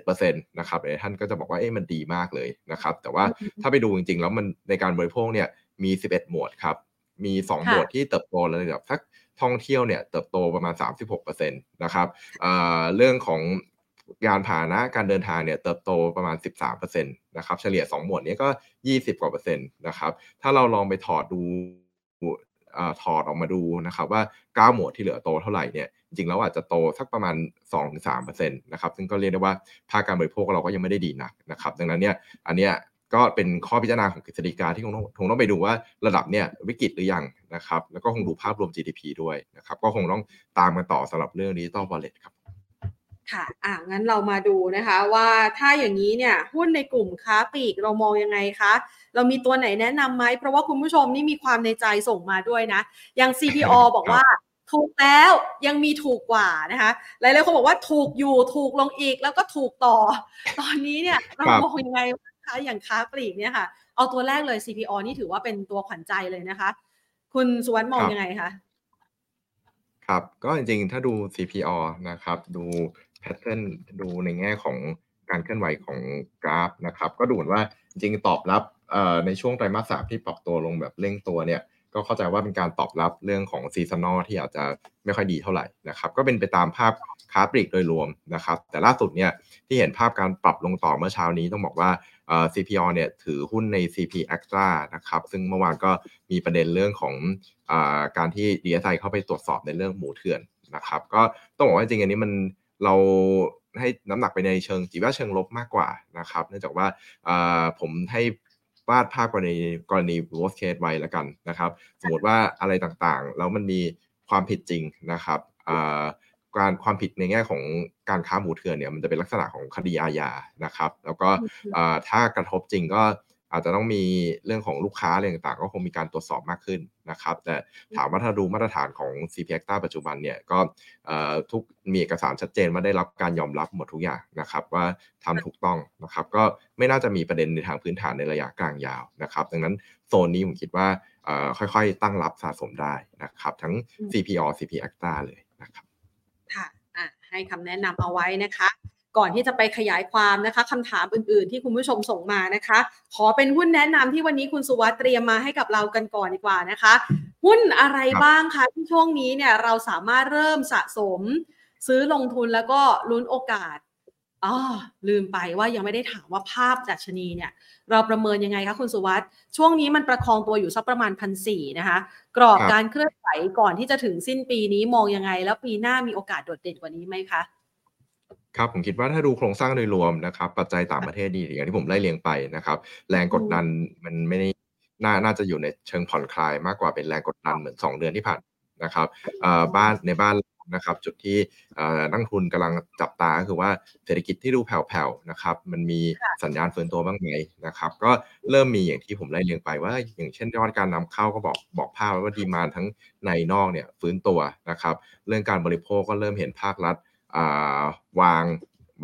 7%นะครับท่านก็จะบอกว่าเอ๊ะมันดีมากเลยนะครับแต่ว่าถ้าไปดูจริงๆ แล้วมันในการบริโภคเนี่ยมี 11 หมวดครับมี 2 หมวดที่เติบโตระดับสัก ท่องเที่ยวเนี่ยเติบโตประมาณ 36%นะครับเรื่องของการผ่านะการเดินทางเนี่ยเติบโตประมาณ 13%นะครับเฉลี่ย 2 หมวดนี้ก็ 20 กว่าเปอร์เซ็นต์นะครับถ้าเราลองไปถอดดูถอดออกมาดูนะครับว่า 9 หมวดที่เหลือโตเท่าไหร่เนี่ยจริงแล้วอาจจะโตสักประมาณ 2-3%นะครับซึ่งก็เรียกได้ว่าภาคการบริโภคเราก็ยังไม่ได้ดีนักนะครับดังนั้นเนี่ยอันเนี้ย ก็เป็นข้อพิจารณาของกฤษฎีกาที่คงต้องคงต้องไปดูว่าระดับเนี่ยวิกฤตหรือยังนะครับ แล้วก็คงดูภาพรวม GDP ด้วยนะครับ ก็คงต้องตามกันต่อสำหรับเรื่องดิจิตอลวอลเล็ตครับค่ะอะงั้นเรามาดูนะคะว่าถ้าอย่างนี้เนี่ยหุ้นในกลุ่มค้าปลีกเรามองยังไงคะ เรามีตัวไหนแนะนํำไหม เพราะว่าคุณผู้ชมนี่มีความในใจส่งมาด้วยนะ อย่าง CPO บอกว่าถูกแล้วยังมีถูกกว่านะคะหลายๆคนบอกว่าถูกอยู่ถูกลงอีกแล้วก็ถูกต่อ ตอนนี้เนี่ยเรามองยังไง คะอย่างค้าปลีกเนี่ยค่ะ เอาตัวแรกเลย CPO นี่ถือว่าเป็นตัวขวัญใจเลยนะคะ คุณสุวรรณมองยังไงคะครับ ก็จริงๆ ถ้าดู CPO นะครับ ดูแพทเทิร์นดูในแง่ของการเคลื่อนไหวของกราฟนะครับ ก็ดูเหมือนว่าจริงตอบรับในช่วงไตรมาสสามที่ปรับตัวลงแบบเร่งตัวเนี่ย ก็เข้าใจว่าเป็นการตอบรับเรื่องของซีซันอลที่อาจจะไม่ค่อยดีเท่าไหร่นะครับ ก็เป็นไปตามภาพค้าปลีกโดยรวมนะครับ แต่ล่าสุดเนี่ยที่เห็นภาพการปรับลงต่อเมื่อเช้านี้ต้องบอกว่า CPO เนี่ยถือหุ้นใน CP Extra นะครับซึ่งเมื่อวานก็มีประเด็นเรื่องของอการที่ DSI เข้าไปตรวจสอบในเรื่องหมูเถื่อนนะครับก็ต้องบอกว่าจริงอันนี้มันเราให้น้ำหนักไปในเชิงจีว่าเชิงลบมากกว่านะครับเนื่องจากว่าผมให้วาดภาพกรณีกรณี worst case ไว้แล้วกันนะครับ สมมติว่าอะไรต่างๆ แล้วมันมีความผิดจริงนะครับ การความผิดในแง่ของการค้าหมูเถื่อนเนี่ยมันจะเป็นลักษณะของคดีอาญานะครับ แล้วก็ถ้ากระทบจริงก็อาจจะต้องมีเรื่องของลูกค้าอะไรต่างๆ ก็คงมีการตรวจสอบมากขึ้นนะครับ แต่ถามว่าถ้าดูมาตรฐานของ CP a c t a ปัจจุบันเนี่ยก็ทุกมีเอกสารชัดเจนว่าได้รับการยอมรับหมดทุกอย่างนะครับ ว่าทำถูกต้องนะครับ ก็ไม่น่าจะมีประเด็นในทางพื้นฐานในระยะกลางยาวนะครับ ดังนั้นโซนนี้ผมคิดว่าค่อยๆ ตั้งรับสะสมได้นะครับ ทั้ง CPO CP a c t a เลยนะครับค่ะ ให้คำแนะนำเอาไว้นะคะ ก่อนที่จะไปขยายความนะคะคำถามอื่นๆ ที่คุณผู้ชมส่งมานะคะ ขอเป็นหุ้นแนะนำที่วันนี้คุณสุวัสด์เตรียมมาให้กับเรากันก่อนดีกว่านะคะ หุ้นอะไรบ้างคะที่ช่วงนี้เนี่ยเราสามารถเริ่มสะสม ซื้อลงทุนแล้วก็ลุ้นโอกาส อ๋อลืมไปว่ายังไม่ได้ถามว่าภาพจากชนีเนี่ย เราประเมินยังไงคะคุณสุวัสด์ช่วงนี้มันประคองตัวอยู่สักประมาณพันสี่นะคะ กรอบการเคลื่อนไหวก่อนที่จะถึงสิ้นปีนี้มองยังไง แล้วปีหน้ามีโอกาสโดดเด่นกว่านี้ไหมคะครับผมคิดว่าถ้าดูโครงสร้างโดยรวมนะครับ ปัจจัยต่างประเทศดีอย่างที่ผมไล่เรียงไปนะครับ แรงกดดันมันไม่ได้น่าน่าจะอยู่ในเชิงผ่อนคลายมากกว่าเป็นแรงกดดันเหมือน 2 เดือนที่ผ่านนะครับบ้านในบ้าน นะครับจุดที่นักทุนกำลังจับตาก็คือว่าเศรษฐกิจที่ดูแผ่วๆนะครับมันมีสัญญาณฟื้นตัวบ้างไหมนะครับก็เริ่มมีอย่างที่ผมไล่เรียงไปว่า อย่างเช่นยอดการนำเข้าก็บอกบอกภาพว่าดีมาทั้งในนอกเนี่ยฟื้นตัวนะครับเรื่องการบริโภคก็เริ่มเห็นภาครัฐวาง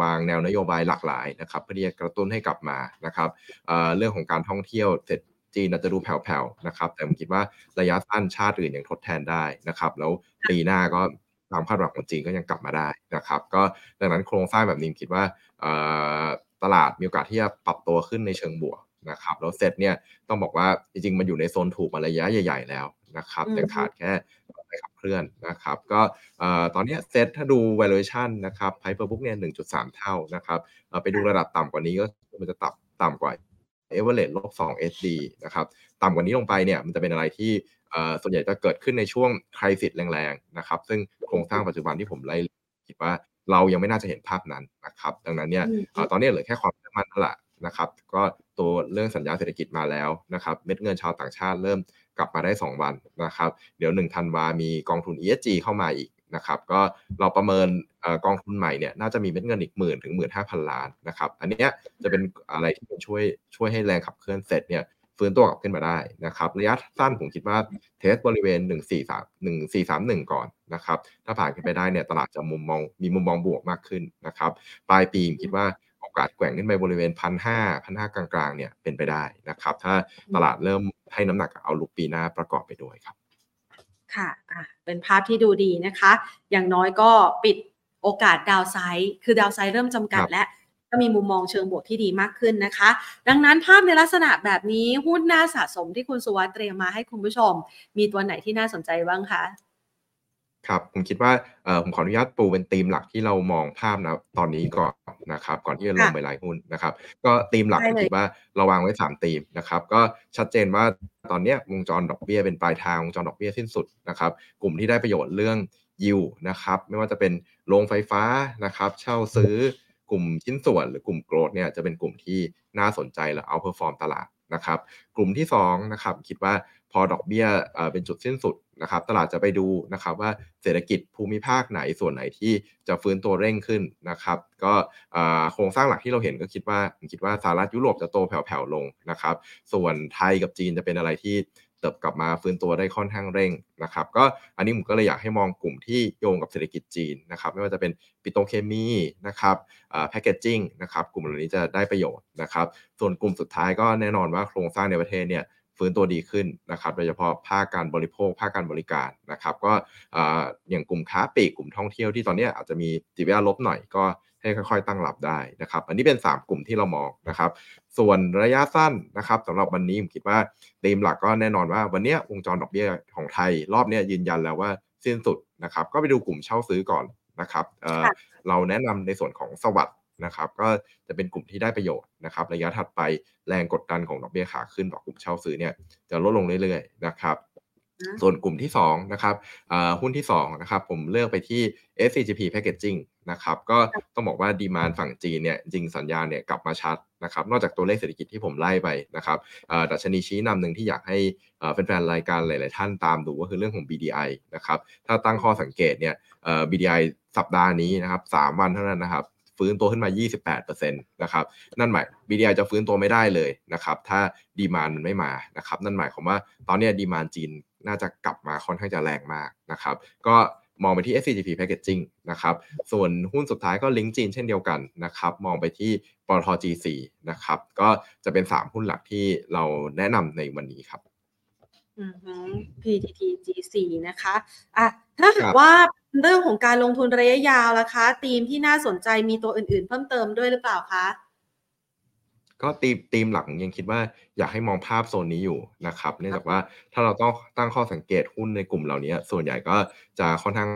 วางแนวนโยบายหลากหลายนะครับเพื่อที่จะกระตุ้นให้กลับมานะครับเรื่องของการท่องเที่ยวเสร็จจีนอาจจะดูแผ่วๆนะครับแต่ผมคิดว่าระยะสั้นชาติอื่นยังทดแทนได้นะครับ แล้วปีหน้าก็ ความคาดหวังของจีนก็ยังกลับมาได้นะครับ ก็ดังนั้นโครงสร้างแบบนี้คิดว่าตลาดมีโอกาสที่จะปรับตัวขึ้นในเชิงบวกนะครับแล้วเซ็ตเนี่ยต้องบอกว่าจริงๆมันอยู่ในโซนถูกมาระยะใหญ่ ๆ แล้วนะครับแต่ขาดแค่ไปขับเคลื่อนนะครับ ก็ตอนนี้เซ็ตถ้าดู valuation นะครับ Piper Book เนี่ย1.3 เท่านะครับไปดูระดับต่ำกว่านี้ก็มันจะต่ำต่ำกว่า average ลบ2 SD นะครับ ต่ำกว่านี้ลงไปเนี่ยมันจะเป็นอะไรที่ ส่วนใหญ่จะเกิดขึ้นในช่วงคริสิตแรงๆนะครับ ซึ่งโครงสร้างปัจจุบันที่ผมไล่คิดว่าเรายังไม่น่าจะเห็นภาพนั้นนะครับ ดังนั้นเนี่ยตอนนี้เหลือแค่ความมั่นนั่นแหละนะครับ ก็ตัวเรื่องสัญญาเศรษฐกิจมาแล้วนะครับ เม็ดเงินชาวต่างชาติเริ่มกลับมาได้ 2 วันนะครับ เดี๋ยว1ธันวามีกองทุน ESG เข้ามาอีกนะครับ ก็เราประเมินกองทุนใหม่เนี่ยน่าจะมีเม็ดเงินอีกหมื่นถึงหมื่นห้าพันล้านนะครับ อันนี้จะเป็นอะไรที่ช่วยช่วยให้แรงขับเคลื่อนเสร็จเนี่ย ฟื้นตัวกลับขึ้นมาได้นะครับระยะสั้นผมคิดว่าเทสบริเวณ 143 1431 ก่อนนะครับถ้าผ่านขึ้นไปได้เนี่ยตลาดจะมุมมองมีมุมมองบวกมากขึ้นนะครับปลายปีคิดว่าโอกาสแกว่งขึ้นไปบริเวณพันห้าพันห้ากลางๆเนี่ยเป็นไปได้นะครับถ้าตลาดเริ่มให้น้ำหนักเอาลุกปีหน้าประกอบไปด้วยครับค่ะะเป็นภาพที่ดูดีนะคะ อย่างน้อยก็ปิดโอกาสดาวไซด์คือดาวไซด์เริ่มจำกัดและ ก็มีมุมมองเชิงบวกที่ดีมากขึ้นนะคะ ดังนั้นภาพในลักษณะแบบนี้หุ้นน่าสะสมที่คุณสุวัสด์เตรียมมาให้คุณผู้ชม มีตัวไหนที่น่าสนใจบ้างคะครับผมคิดว่าผมขออนุญาตปูเป็นธีมหลักที่เรามองภาพนะตอนนี้ก่อนนะครับ ก่อนที่จะลงไปรายหุ้นนะครับ ก็ธีมหลักผมคิดว่าเราวางไว้3ธีมนะครับ ก็ชัดเจนว่าตอนนี้วงจรดอกเบี้ยเป็นปลายทางวงจรดอกเบี้ยสิ้นสุดนะครับ กลุ่มที่ได้ประโยชน์เรื่องยิวนะครับ ไม่ว่าจะเป็นโรงไฟฟ้านะครับ เช่าซื้อ กลุ่มชิ้นส่วนหรือกลุ่ม growth เนี่ยจะเป็นกลุ่มที่น่าสนใจและ outperform ตลาดนะครับ กลุ่มที่2นะครับคิดว่าพอดอกเบี้ยเป็นจุดสิ้นสุดนะครับตลาดจะไปดูนะครับว่าเศรษฐกิจภูมิภาคไหนส่วนไหนที่จะฟื้นตัวเร่งขึ้นนะครับ ก็โครงสร้างหลักที่เราเห็นก็คิดว่าผมคิดว่าสหรัฐยุโรปจะโตแผ่วๆลงนะครับ ส่วนไทยกับจีนจะเป็นอะไรที่ เติบกลับมาฟื้นตัวได้ค่อนข้างเร่งนะครับก็อันนี้ผมก็เลยอยากให้มองกลุ่มที่โยงกับเศรษฐกิจจีนนะครับไม่ว่าจะเป็นปิโตเคมีนะครับแพคเกจจิ้งนะครับกลุ่มเหล่านี้จะได้ประโยชน์นะครับส่วนกลุ่มสุดท้ายก็แน่นอนว่าโครงสร้างในประเทศเนี่ยฟื้นตัวดีขึ้นนะครับโดยเฉพาะภาคการบริโภค ภาคการบริการนะครับก็อย่างกลุ่มค้าปลีกกลุ่มท่องเที่ยวที่ตอนนี้อาจจะมีจิตวิทยาลบหน่อยก็ ให้ค่อยๆตั้งรับได้นะครับ อันนี้เป็น 3 กลุ่มที่เรามองนะครับ ส่วนระยะสั้นนะครับสำหรับวันนี้ผมคิดว่าธีมหลักก็แน่นอนว่าวันนี้วงจรดอกเบี้ยของไทย รอบนี้ยืนยันแล้วว่าสิ้นสุดนะครับ ก็ไปดูกลุ่มเช่าซื้อก่อนนะครับเเราแนะนำในส่วนของสวัสด์นะครับ ก็จะเป็นกลุ่มที่ได้ประโยชน์นะครับ ระยะถัดไปแรงกดดันของดอกเบี้ยขาขึ้นต่อกลุ่มเช่าซื้อเนี่ยจะลดลงเรื่อยๆนะครับ ส่วนกลุ่มที่2นะครับหุ้นที่2นะครับผมเลือกไปที่ SCGP Packaging นะครับก็ต้องบอกว่าดีมานฝั่งจีนเนี่ยจริงสัญญาณเนี่ยกลับมาชัดนะครับนอกจากตัวเลขเศรษฐกิจที่ผมไล่ไปนะครับดัชนีชี้นำหนึ่งที่อยากให้แฟนๆรายการหลายๆท่านตามดูก็คือเรื่องของ BDI นะครับถ้าตั้งข้อสังเกตเนี่ย BDI สัปดาห์นี้นะครับ3วันเท่านั้นนะครับฟื้นตัวขึ้นมา 28%นะครับ นั่นหมาย BDI จะฟื้นตัวไม่ได้เลยนะครับ ถ้า demand มันไม่มา นะครับ นั่นหมายความว่าตอนนี้ demand จีน น่าจะกลับมาค่อนข้างจะแรงมากนะครับ ก็มองไปที่ SCGP Packaging นะครับ ส่วนหุ้นสุดท้ายก็ลิงก์จีนเช่นเดียวกันนะครับ มองไปที่ปตท GC นะครับ ก็จะเป็น 3 หุ้นหลักที่เราแนะนำในวันนี้ครับ PTT G4 นะคะอะถ้าหากว่าเรื่องของการลงทุนระยะยาวล่ะคะ ธีมที่น่าสนใจมีตัวอื่นๆ เพิ่มเติมด้วยหรือเปล่าคะ ก็ตีมตีมหลักยังคิดว่าอยากให้มองภาพโซนนี้อยู่นะครับเนื่องจากว่าถ้าเราต้องตั้งข้อสังเกตหุ้นในกลุ่มเหล่านี้ ส่วนใหญ่ก็จะค่อนข้าง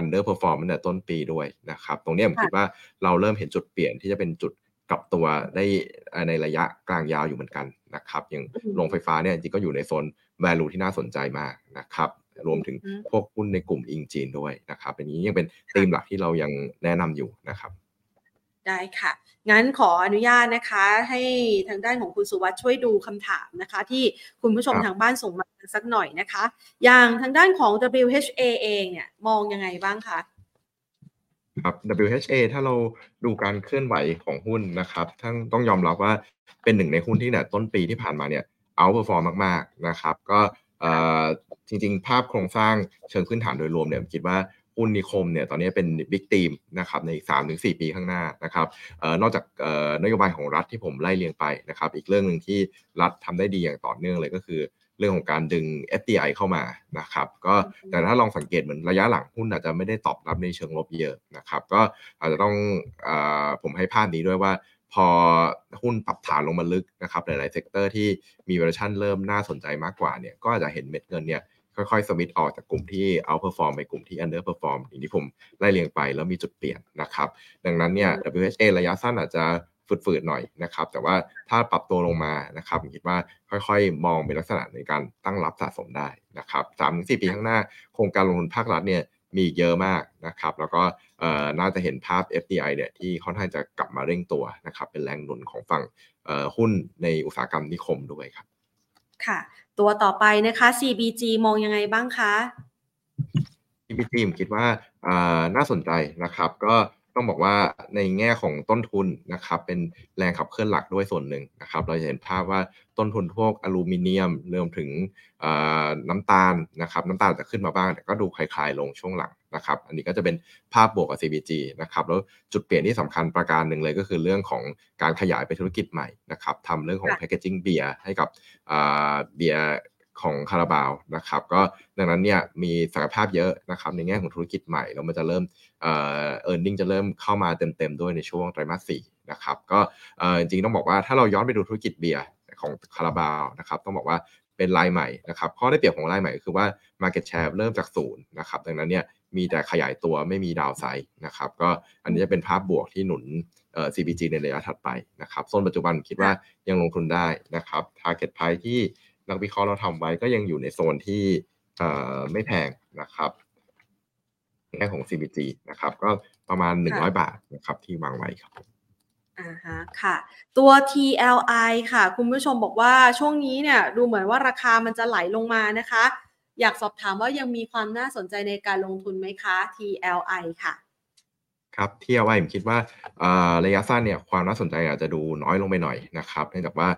underperform ตั้งแต่ต้นปีด้วยนะครับ ตรงนี้ผมคิดว่าเราเริ่มเห็นจุดเปลี่ยนที่จะเป็นจุดกลับตัวได้ในระยะกลางยาวอยู่เหมือนกันนะครับอย่างโรงไฟฟ้าเนี่ยจริงก็อยู่ในโซน value ที่น่าสนใจมากนะครับรวมถึงพวกหุ้นในกลุ่มอิงจีนด้วยนะครับอันนี้ยังเป็นธีมหลักที่เรายังแนะนำอยู่นะครับ ได้ค่ะ งั้นขออนุญาตนะคะ ให้ทางด้านของคุณสุวัสด์ช่วยดูคำถามนะคะ ที่คุณผู้ชมทางบ้านส่งมาสักหน่อยนะคะ อย่างทางด้านของ WHA เองเนี่ยมองยังไงบ้างคะครับ WHA ถ้าเราดูการเคลื่อนไหวของหุ้นนะครับทั้งต้องยอมรับว่าเป็นหนึ่งในหุ้นที่เนี่ยต้นปีที่ผ่านมาเนี่ย outperform มาก ๆ นะครับ ก็จริง ๆ ภาพโครงสร้างเชิงพื้นฐานโดยรวมเนี่ยคิดว่า หุ้นนิคมเนี่ยตอนนี้เป็น big theme นะครับใน 3-4 ปีข้างหน้านะครับออนอกจากนโยบายของรัฐที่ผมไล่เรียงไปนะครับอีกเรื่องหนึ่งที่รัฐทำได้ดีอย่างต่อเนื่องเลยก็คือ เรื่องของการดึง FDI เข้ามานะครับก็แต่ถ้าลองสังเกตเหมือนระยะหลังหุ้นอาจจะไม่ได้ตอบรับในเชิงลบเยอะนะครับก็อาจจะต้องอผมให้ภาพนี้ด้วยว่าพอหุ้นปรับฐานลงมาลึกนะครับหลายๆ sector ที่มีเวอร์ชันเริ่มน่าสนใจมากกว่าเนี่ยก็อาจจะเห็นเม็ดเงินเนี่ย ค่อยๆสวิตออกจากกลุ่มที่ outperform ไปกลุ่มที่ underperform อย่างที่ผมไล่เรียงไปแล้วมีจุดเปลี่ยนนะครับ ดังนั้นเนี่ย WHA ระยะสั้นอาจจะฝืดๆหน่อยนะครับ แต่ว่าถ้าปรับตัวลงมานะครับผมคิดว่าค่อยๆ มองเป็นลักษณะในการตั้งรับสะสมได้นะครับสามถึงสี่ปีข้างหน้า โครงการลงทุนภาครัฐเนี่ยมีเยอะมากนะครับ แล้วก็น่าจะเห็นภาพ FDI เนี่ยที่ค่อนข้างจะกลับมาเร่งตัวนะครับ เป็นแรงหนุนของฝั่งหุ้นในอุตสาหกรรมนิคมด้วยครับ ค่ะ ตัวต่อไปนะคะ CBG มองยังไงบ้างคะ CBG ผมคิดว่าน่าสนใจนะครับ ก็ต้องบอกว่าในแง่ของต้นทุนนะครับ เป็นแรงขับเคลื่อนหลักด้วยส่วนหนึ่งนะครับ เราจะเห็นภาพว่าต้นทุนพวกอลูมิเนียมรวมถึงน้ำตาลนะครับ น้ำตาลจะขึ้นมาบ้าง แต่ก็ดูคลายๆลงช่วงหลัง นะครับ อันนี้ก็จะเป็นภาพบวกกับ CBG นะครับ แล้วจุดเปลี่ยนที่สำคัญประการหนึ่งเลยก็คือเรื่องของการขยายไปธุรกิจใหม่นะครับทำเรื่องของค่ะ packaging เบียร์ให้กับอ่าเบียร์ของคาราบาวนะครับ ก็ดังนั้นเนี่ยมีศักยภาพเยอะนะครับ ในแง่ของธุรกิจใหม่แล้วมันจะเริ่มเอ่อ earning จะเริ่มเข้ามาเต็มๆด้วยในช่วงไตรมาสสี่นะครับ ก็เอ่อจริงๆต้องบอกว่าถ้าเราย้อนไปดูธุรกิจเบียร์ของคาราบาวนะครับ ต้องบอกว่าเป็นรายใหม่นะครับข้อได้เปรียบของรายใหม่ก็คือว่า market share เริ่มจากศูนย์นะครับดังนั้นเนี่ย มีแต่ขยายตัวไม่มีดาวไซด์นะครับก็อันนี้จะเป็นภาพบวกที่หนุนเอ่อ CPG ในระยะถัดไปนะครับโซนปัจจุบันคิดว่ายังลงทุนได้นะครับ target price ที่นักวิเคราะห์เราทำไว้ก็ยังอยู่ในโซนที่เอ่อไม่แพงนะครับในแง่ของ CPG นะครับก็ประมาณค่ะ100 บาทนะครับที่วางไว้ครับอ่าฮะค่ะ ตัว TLI ค่ะ คุณผู้ชมบอกว่าช่วงนี้เนี่ยดูเหมือนว่าราคามันจะไหลลงมานะคะ อยากสอบถามว่ายังมีความน่าสนใจในการลงทุนไหมคะ TLI ค่ะครับที่เอาไว้ผมคิดว่าระยะสั้นเนี่ยความน่าสนใจอาจจะดูน้อยลงไปหน่อยนะครับเนื่องจากว่า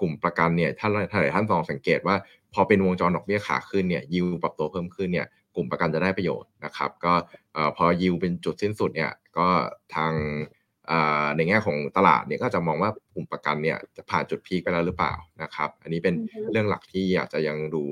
กลุ่มประกันเนี่ยถ้าถ้าหลายท่านลองสังเกตว่า พอเป็นวงจรดอกเบี้ยขาขึ้นเนี่ยยิวปรับตัวเพิ่มขึ้นเนี่ยกลุ่มประกันจะได้ประโยชน์นะครับก็พอยิวเป็นจุดสิ้นสุดเนี่ยก็ทางในแง่ของตลาดเนี่ยก็จะมองว่ากลุ่มประกันเนี่ยจะผ่านจุดพีคไปแล้วหรือเปล่านะครับ อันนี้เป็นเรื่องหลักที่อาจจะยังดู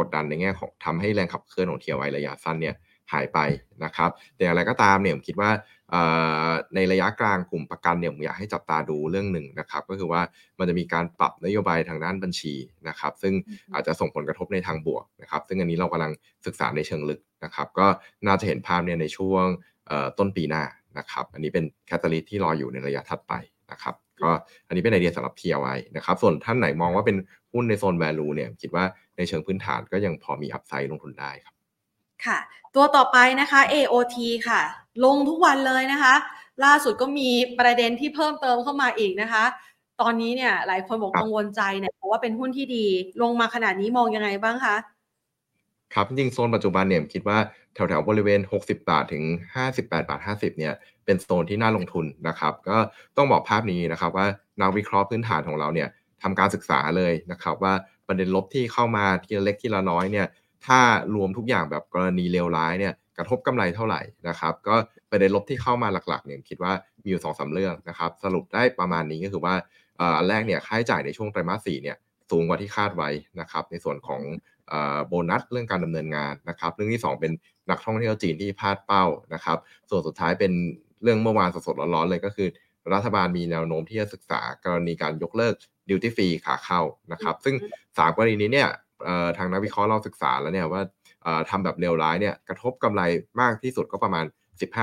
กดดันในแง่ของทำให้แรงขับเคลื่อนของเทียไวระยะสั้นเนี่ยหายไปนะครับแต่อย่างไรก็ตามเนี่ยผมคิดว่าเอ่อในระยะกลางกลุ่มประกันเนี่ยผมอยากให้จับตาดูเรื่องหนึ่งนะครับก็คือว่ามันจะมีการปรับนโยบายทางด้านบัญชีนะครับซึ่งอาจจะส่งผลกระทบในทางบวกนะครับซึ่งอันนี้เรากำลังศึกษาในเชิงลึกนะครับก็น่าจะเห็นภาพเนี่ยในช่วงเอ่อต้นปีหน้านะครับอันนี้เป็นแคตตาลิสที่รออยู่ในระยะถัดไปนะครับ ก็อันนี้เป็นไอเดียสำหรับ TLI นะครับ ส่วนท่านไหนมองว่าเป็นหุ้นในโซน value เนี่ยคิดว่าในเชิงพื้นฐานก็ยังพอมีอัพไซด์ลงทุนได้ครับ ค่ะ ตัวต่อไปนะคะ AOT ค่ะ ลงทุกวันเลยนะคะ ล่าสุดก็มีประเด็นที่เพิ่มเติมเข้ามาอีกนะคะ ตอนนี้เนี่ยหลายคนบอกครับกังวลใจเนี่ยเพราะว่าเป็นหุ้นที่ดี ลงมาขนาดนี้มองยังไงบ้างคะครับจริงๆโซนปัจจุบันเนี่ยผมคิดว่า แถวๆบริเวณ 60 บาทถึง 58 บาท 50 เนี่ย เป็นโซนที่น่าลงทุนนะครับ ก็ต้องบอกภาพนี้นะครับว่านักวิเคราะห์พื้นฐานของเราเนี่ยทำการศึกษาเลยนะครับ ว่าประเด็นลบที่เข้ามาทีละเล็กทีละน้อยเนี่ย ถ้ารวมทุกอย่างแบบกรณีเลวร้ายเนี่ยกระทบกำไรเท่าไหร่นะครับ ก็ประเด็นลบที่เข้ามาหลักๆเนี่ยคิดว่ามีอยู่สองสามเรื่องนะครับ สรุปได้ประมาณนี้ก็คือว่าอันแรกเนี่ยค่าใช้จ่ายในช่วงไตรมาสสี่เนี่ยสูงกว่าที่คาดไว้นะครับ ในส่วนของอ่อโบนัสเรื่องการดำเนินงานนะครับ เรื่องที่ 2 เป็น นักท่องเที่ยวจีนที่พลาดเป้านะครับ ส่วนสุดท้ายเป็นเรื่องเมื่อวานสดๆร้อนๆเลยก็คือ รัฐบาลมีแนวโน้มที่จะศึกษากรณีการยกเลิกดิวตี้ฟรีขาเข้านะครับ ซึ่งสามกรณีนี้เนี่ยเอ่อทางนักวิเคราะห์เราศึกษาแล้วเนี่ยว่าเอ่อทำแบบเลวร้ายเนี่ยกระทบกำไรมากที่สุดก็ประมาณ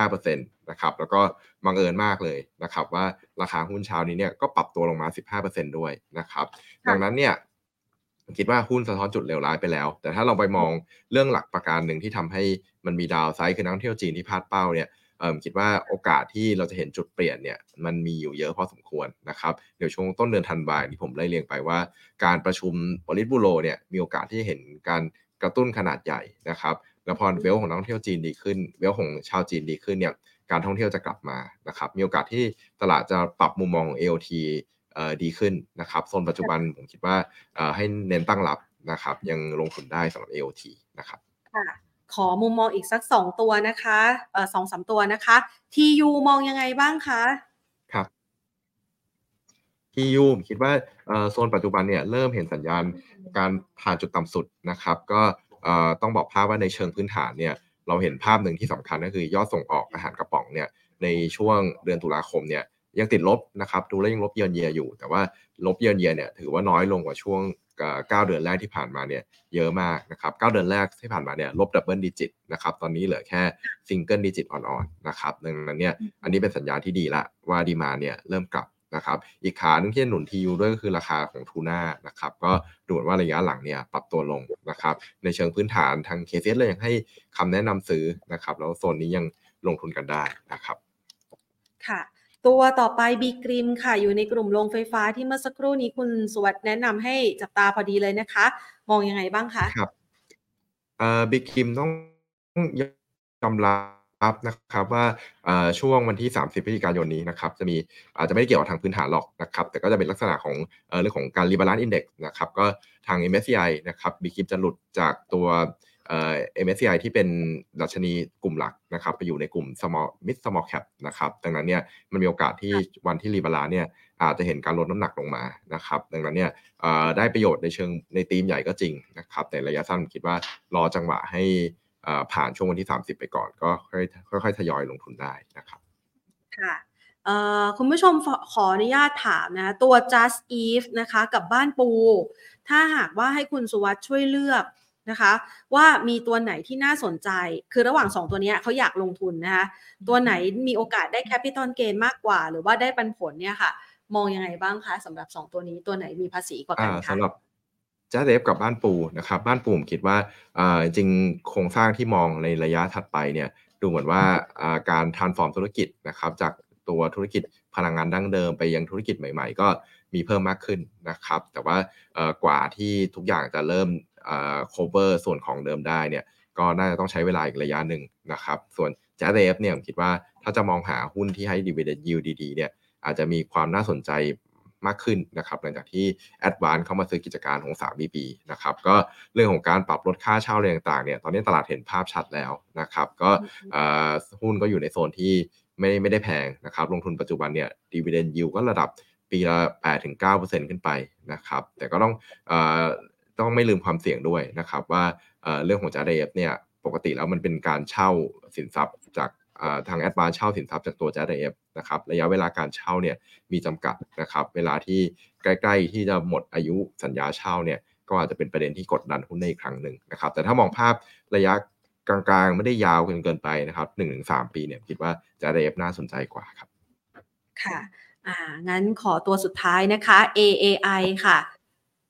15%นะครับแล้วก็บังเอิญมากเลยนะครับว่าราคาหุ้นเช้านี้เนี่ยก็ปรับตัวลงมา 15%ด้วยนะครับค่ะดังนั้นเนี่ยผม คิดว่าหุ้นสะท้อนจุดเลวร้ายไปแล้ว แต่ถ้าเราไปมองเรื่องหลักประการหนึ่งที่ทำให้มันมีดาวไซด์คือนักท่องเที่ยวจีนที่พลาดเป้าเนี่ยคิดว่าโอกาสที่เราจะเห็นจุดเปลี่ยนเนี่ยมันมีอยู่เยอะพอสมควรนะครับเดี๋ยวช่วงต้นเดือนธันวาคมที่ผมไล่เรียงไปว่า การประชุมบริษัทบูโรเนี่ยมีโอกาสที่จะเห็นการกระตุ้นขนาดใหญ่นะครับแล้วพอเวลของนักท่องเที่ยวจีนดีขึ้น เวลของชาวจีนดีขึ้นเนี่ยการท่องเที่ยวจะกลับมานะครับมีโอกาสที่ตลาดจะปรับมุมมองของ AOT เอ่อ ดีขึ้นนะครับโซนปัจจุบันผมคิดว่าเอ่อให้เน้นตั้งรับนะครับ ยังลงทุนได้สำหรับ AOT นะครับค่ะขอมุมมองอีกสักสองตัวนะคะเอ่อสองสามตัวนะคะ TU มองยังไงบ้างคะครับ TU ผมคิดว่าเอ่อโซนปัจจุบันเนี่ยเริ่มเห็นสัญญาณการผ่านจุดต่ำสุดนะครับ ก็เอ่อต้องบอกภาพว่าในเชิงพื้นฐานเนี่ยเราเห็นภาพหนึ่งที่สำคัญก็คือยอดส่งออกอาหารกระป๋องเนี่ยในช่วงเดือนตุลาคมเนี่ย ยังติดลบนะครับดูแล้วยังลบเยือนเยียอยู่ แต่ว่าลบเยือนเยียเนี่ยถือว่าน้อยลงกว่าช่วงเอ่อเก้าเดือนแรกที่ผ่านมาเนี่ยเยอะมากนะครับเก้าเดือนแรกที่ผ่านมาเนี่ยลบ double digit นะครับตอนนี้เหลือแค่ single digit อ่อนๆนะครับดังนั้นเนี่ยอันนี้เป็นสัญญาณที่ดีละว่า demand เนี่ยเริ่มกลับนะครับอีกขาหนึงที่หนุน TU ด้วยก็คือราคาของทูน่านะครับก็ดูเหมือนว่าระยะหลังเนี่ยปรับตัวลงนะครับในเชิงพื้นฐานทาง KS เลยยังให้คำแนะนำซื้อนะครับแล้วโซนนี้ยังลงทุนกันได้นะครับค่ะ ตัวต่อไปบีกริมค่ะ อยู่ในกลุ่มโรงไฟฟ้าที่เมื่อสักครู่นี้คุณสุวัสด์แนะนำให้จับตาพอดีเลยนะคะ มองยังไงบ้างคะครับเอ่อบีกริมต้องยอมรับนะครับว่าช่วงวันที่ 30พฤศจิกายนนี้นะครับจะมีอาจจะไม่ได้เกี่ยวกับทางพื้นฐานหรอกนะครับ แต่ก็จะเป็นลักษณะของเรื่องของการ rebalance index นะครับก็ทาง MSCI นะครับบีกริมจะหลุดจากตัว เอ่อ MSCI ที่เป็นดัชนีกลุ่มหลักนะครับไปอยู่ในกลุ่ม small mid small cap นะครับดังนั้นเนี่ยมันมีโอกาสที่วันที่รีบาลานเนี่ยอาจจะเห็นการลดน้ำหนักลงมานะครับดังนั้นเนี่ยได้ประโยชน์ในเชิงในธีมใหญ่ก็จริงนะครับแต่ระยะสั้นคิดว่ารอจังหวะให้ผ่านช่วงวันที่ 30 ไปก่อน ก็ค่อยๆทยอยลงทุนได้นะครับค่ะคุณผู้ชมขออนุญาตถามนะตัว just eve นะคะกับบ้านปู ถ้าหากว่าให้คุณสุวัสด์ช่วยเลือก นะคะ ว่ามีตัวไหนที่น่าสนใจคือระหว่าง 2 ตัวนี้เขาอยากลงทุนนะคะตัวไหนมีโอกาสได้แคปิตอลเกนมากกว่า หรือว่าได้ปันผลเนี่ยค่ะ มองยังไงบ้างคะสำหรับ 2 ตัวนี้ตัวไหนมีภาษีกว่ากันคะสำหรับจ้าเดฟกับบ้านปูนะครับบ้านปูผมคิดว่าจริงโครงสร้างที่มองในระยะถัดไปเนี่ยดูเหมือนว่าการทานฟอร์มธุรกิจนะครับจากตัวธุรกิจพลังงานดั้งเดิมไปยังธุรกิจใหม่ ๆ ก็มีเพิ่มมากขึ้นนะครับแต่ว่ากว่าที่ทุกอย่างจะเริ่ม cover ส่วนของเดิมได้เนี่ยก็น่าจะต้องใช้เวลาอีกระยะหนึ่งนะครับ ส่วนแจ๊เดฟเนี่ยผมคิดว่าถ้าจะมองหาหุ้นที่ให้ dividend yield ดีๆเนี่ยอาจจะมีความน่าสนใจมากขึ้นนะครับหลังจากที่ Advance เข้ามาซื้อกิจการของ 3BB นะครับก็เรื่องของการปรับลดค่าเช่าอะไรต่างๆเนี่ยตอนนี้ตลาดเห็นภาพชัดแล้วนะครับก็หุ้นก็อยู่ในโซนที่ไม่ไม่ได้แพงนะครับลงทุนปัจจุบันเนี่ย dividend yield ก็ระดับปีละ8-9%ขึ้นไปนะครับแต่ก็ต้อง ต้องไม่ลืมความเสี่ยงด้วยนะครับ ว่าเรื่องของจาเดฟเนี่ยปกติแล้วมันเป็นการเช่าสินทรัพย์จากทางแอดวานเช่าสินทรัพย์จากตัว j เอฟนะครับระยะเวลาการเช่าเนี่ยมีจำกัดนะครับ เวลาที่ใกล้ ๆ ที่จะหมดอายุสัญญาเช่าเนี่ยก็อาจจะเป็นประเด็นที่กดดันหุ้นในอีกครั้งหนึ่งนะครับ แต่ถ้ามองภาพระยะกลางๆ ไม่ได้ยาวเกินเกินไปนะครับหนึ่งถึงสามปีเนี่ยคิดว่า j เอฟน่าสนใจกว่าครับ ค่ะ อ่า งั้นขอตัวสุดท้ายนะคะ AAI ค่ะ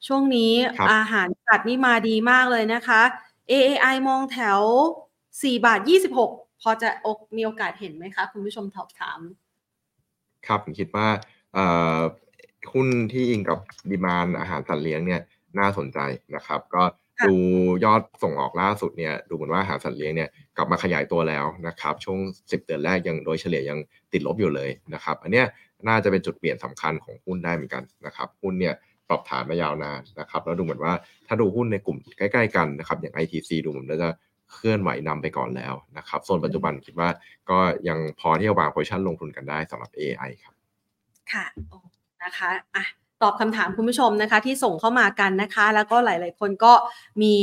ช่วงนี้อาหารสัตว์นี่มาดีมากเลยนะคะ AAI มองแถว 4 บาท 26 พอจะอกมีโอกาสเห็นไหมคะ คุณผู้ชมตอบถาม ครับผมคิดว่าหุ้นที่อิงกับดีมานอาหารสัตว์เลี้ยงเนี่ยน่าสนใจนะครับ ก็ดูยอดส่งออกล่าสุดเนี่ยดูเหมือนว่าอาหารสัตว์เลี้ยงเนี่ยกลับมาขยายตัวแล้วนะครับ ช่วง 10 เดือนแรกยังโดยเฉลี่ยยังติดลบอยู่เลยนะครับ อันเนี้ยน่าจะเป็นจุดเปลี่ยนสำคัญของหุ้นได้เหมือนกันนะครับหุ้นเนี่ย ปรับฐานมายาวนานนะครับ แล้วดูเหมือนว่าถ้าดูหุ้นในกลุ่มใกล้ๆกันนะครับอย่าง ITC ดูเหมือนจะเคลื่อนไหวนำไปก่อนแล้วนะครับส่วนปัจจุบันคิดว่าก็ยังพอที่จะวางโพซิชันลงทุนกันได้สำหรับ AI ครับ ค่ะนะคะอะตอบคำถามคุณผู้ชมนะคะ ที่ส่งเข้ามากันนะคะ แล้วก็หลาย ๆ คนก็มี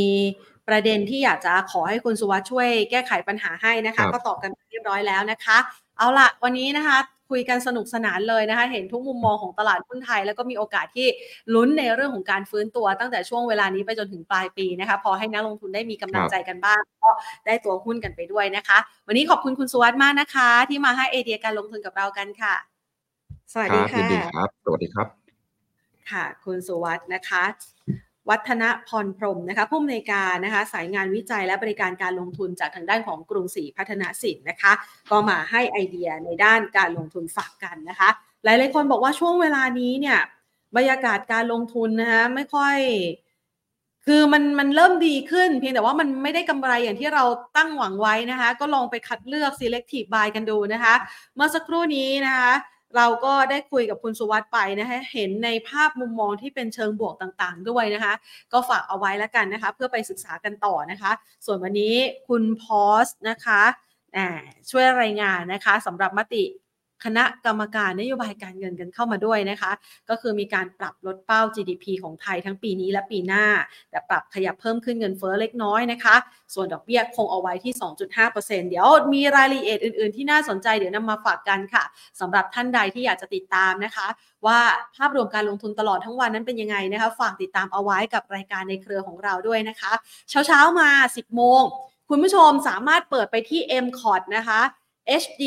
ประเด็นที่อยากจะขอให้คุณสุวัสด์ช่วยแก้ไขปัญหาให้นะคะ ก็ตอบกันเรียบร้อยแล้วนะคะ เอาละวันนี้นะคะ คุยกันสนุกสนานเลยนะคะ เห็นทุกมุมมองของตลาดหุ้นไทย แล้วก็มีโอกาสที่ลุ้นในเรื่องของการฟื้นตัวตั้งแต่ช่วงเวลานี้ไปจนถึงปลายปีนะคะ พอให้นักลงทุนได้มีกำลังใจกันบ้าง ก็ได้ตัวหุ้นกันไปด้วยนะคะ วันนี้ขอบคุณคุณสุวัสด์มากนะคะ ที่มาให้ไอเดียการลงทุนกับเรากันค่ะ สวัสดีค่ะยินดีครับ สวัสดีครับ ค่ะ คุณสุวัสด์นะคะ วัฒนพรพรมนะคะผู้อำนวยการนะคะสายงานวิจัยและบริการการลงทุนจากทางด้านของกรุงศรีพัฒนาสินนะคะ ก็มาให้ไอเดียในด้านการลงทุนฝากกันนะคะ หลายๆคนบอกว่าช่วงเวลานี้เนี่ยบรรยากาศการลงทุนนะคะไม่ค่อย คือมันมันเริ่มดีขึ้น เพียงแต่ว่ามันไม่ได้กำไรอย่างที่เราตั้งหวังไว้นะคะ ก็ลองไปคัดเลือก selective buy กันดูนะคะ เมื่อสักครู่นี้นะคะ เราก็ได้คุยกับคุณสุวัสด์ไปนะคะเห็นในภาพมุมมองที่เป็นเชิงบวกต่างๆ ด้วยนะคะ ก็ฝากเอาไว้แล้วกันนะคะ เพื่อไปศึกษากันต่อนะคะ ส่วนวันนี้คุณพอสนะคะช่วยรายงานนะคะสำหรับมติ คณะกรรมการนโยบายการเงินกันเข้ามาด้วยนะคะ ก็คือมีการปรับลดเป้า GDP ของไทยทั้งปีนี้และปีหน้า แต่ปรับขยับเพิ่มขึ้นเงินเฟ้อเล็กน้อยนะคะ ส่วนดอกเบี้ยคงเอาไว้ที่ 2.5%เดี๋ยวมีรายละเอียดอื่นๆ ที่น่าสนใจเดี๋ยวนำมาฝากกันค่ะสำหรับท่านใดที่อยากจะติดตามนะคะ ว่าภาพรวมการลงทุนตลอดทั้งวันนั้นเป็นยังไงนะคะ ฝากติดตามเอาไว้กับรายการในเครือของเราด้วยนะคะ เช้าๆมา 10 โมงคุณผู้ชมสามารถเปิดไปที่ m c o t นะคะ HD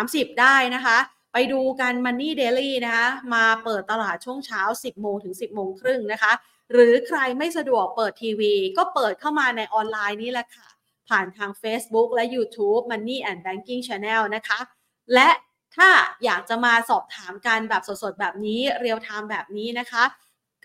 30 ได้นะคะ ไปดูกัน Money Daily นะคะมาเปิดตลาดช่วงเช้า 10 โมงถึง 10 โมงครึ่งนะคะ หรือใครไม่สะดวกเปิดทีวี ก็เปิดเข้ามาในออนไลน์นี่แหละค่ะ ผ่านทาง Facebook และ YouTube Money and Banking Channel นะคะ และถ้าอยากจะมาสอบถามกันแบบสดๆ แบบนี้เรียลไทม์แบบนี้นะคะ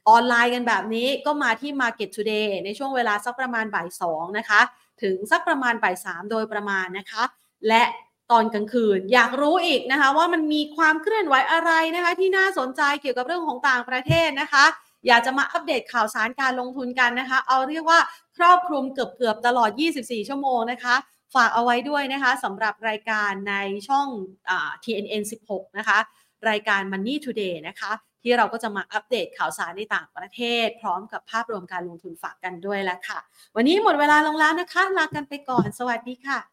ออนไลน์กันแบบนี้ก็มาที่ Market Today ในช่วงเวลาสักประมาณบ่าย2นะคะ ถึงสักประมาณบ่ายสามโดยประมาณนะคะ และ ตอนกลางคืน อยากรู้อีกนะคะ ว่ามันมีความเคลื่อนไหวอะไรนะคะ ที่น่าสนใจเกี่ยวกับเรื่องของต่างประเทศนะคะ อยากจะมาอัปเดตข่าวสารการลงทุนกันนะคะ เอาเรียกว่าครอบคลุมเกือบๆตลอด 24 ชั่วโมงนะคะ ฝากเอาไว้ด้วยนะคะสำหรับรายการในช่องอ TNN 16 นะคะ รายการ Money Today นะคะที่เราก็จะมาอัปเดตข่าวสารในต่างประเทศ พร้อมกับภาพรวมการลงทุนฝากกันด้วยแล้วค่ะ วันนี้หมดเวลาลงแล้วนะคะ ลากันไปก่อน สวัสดีค่ะ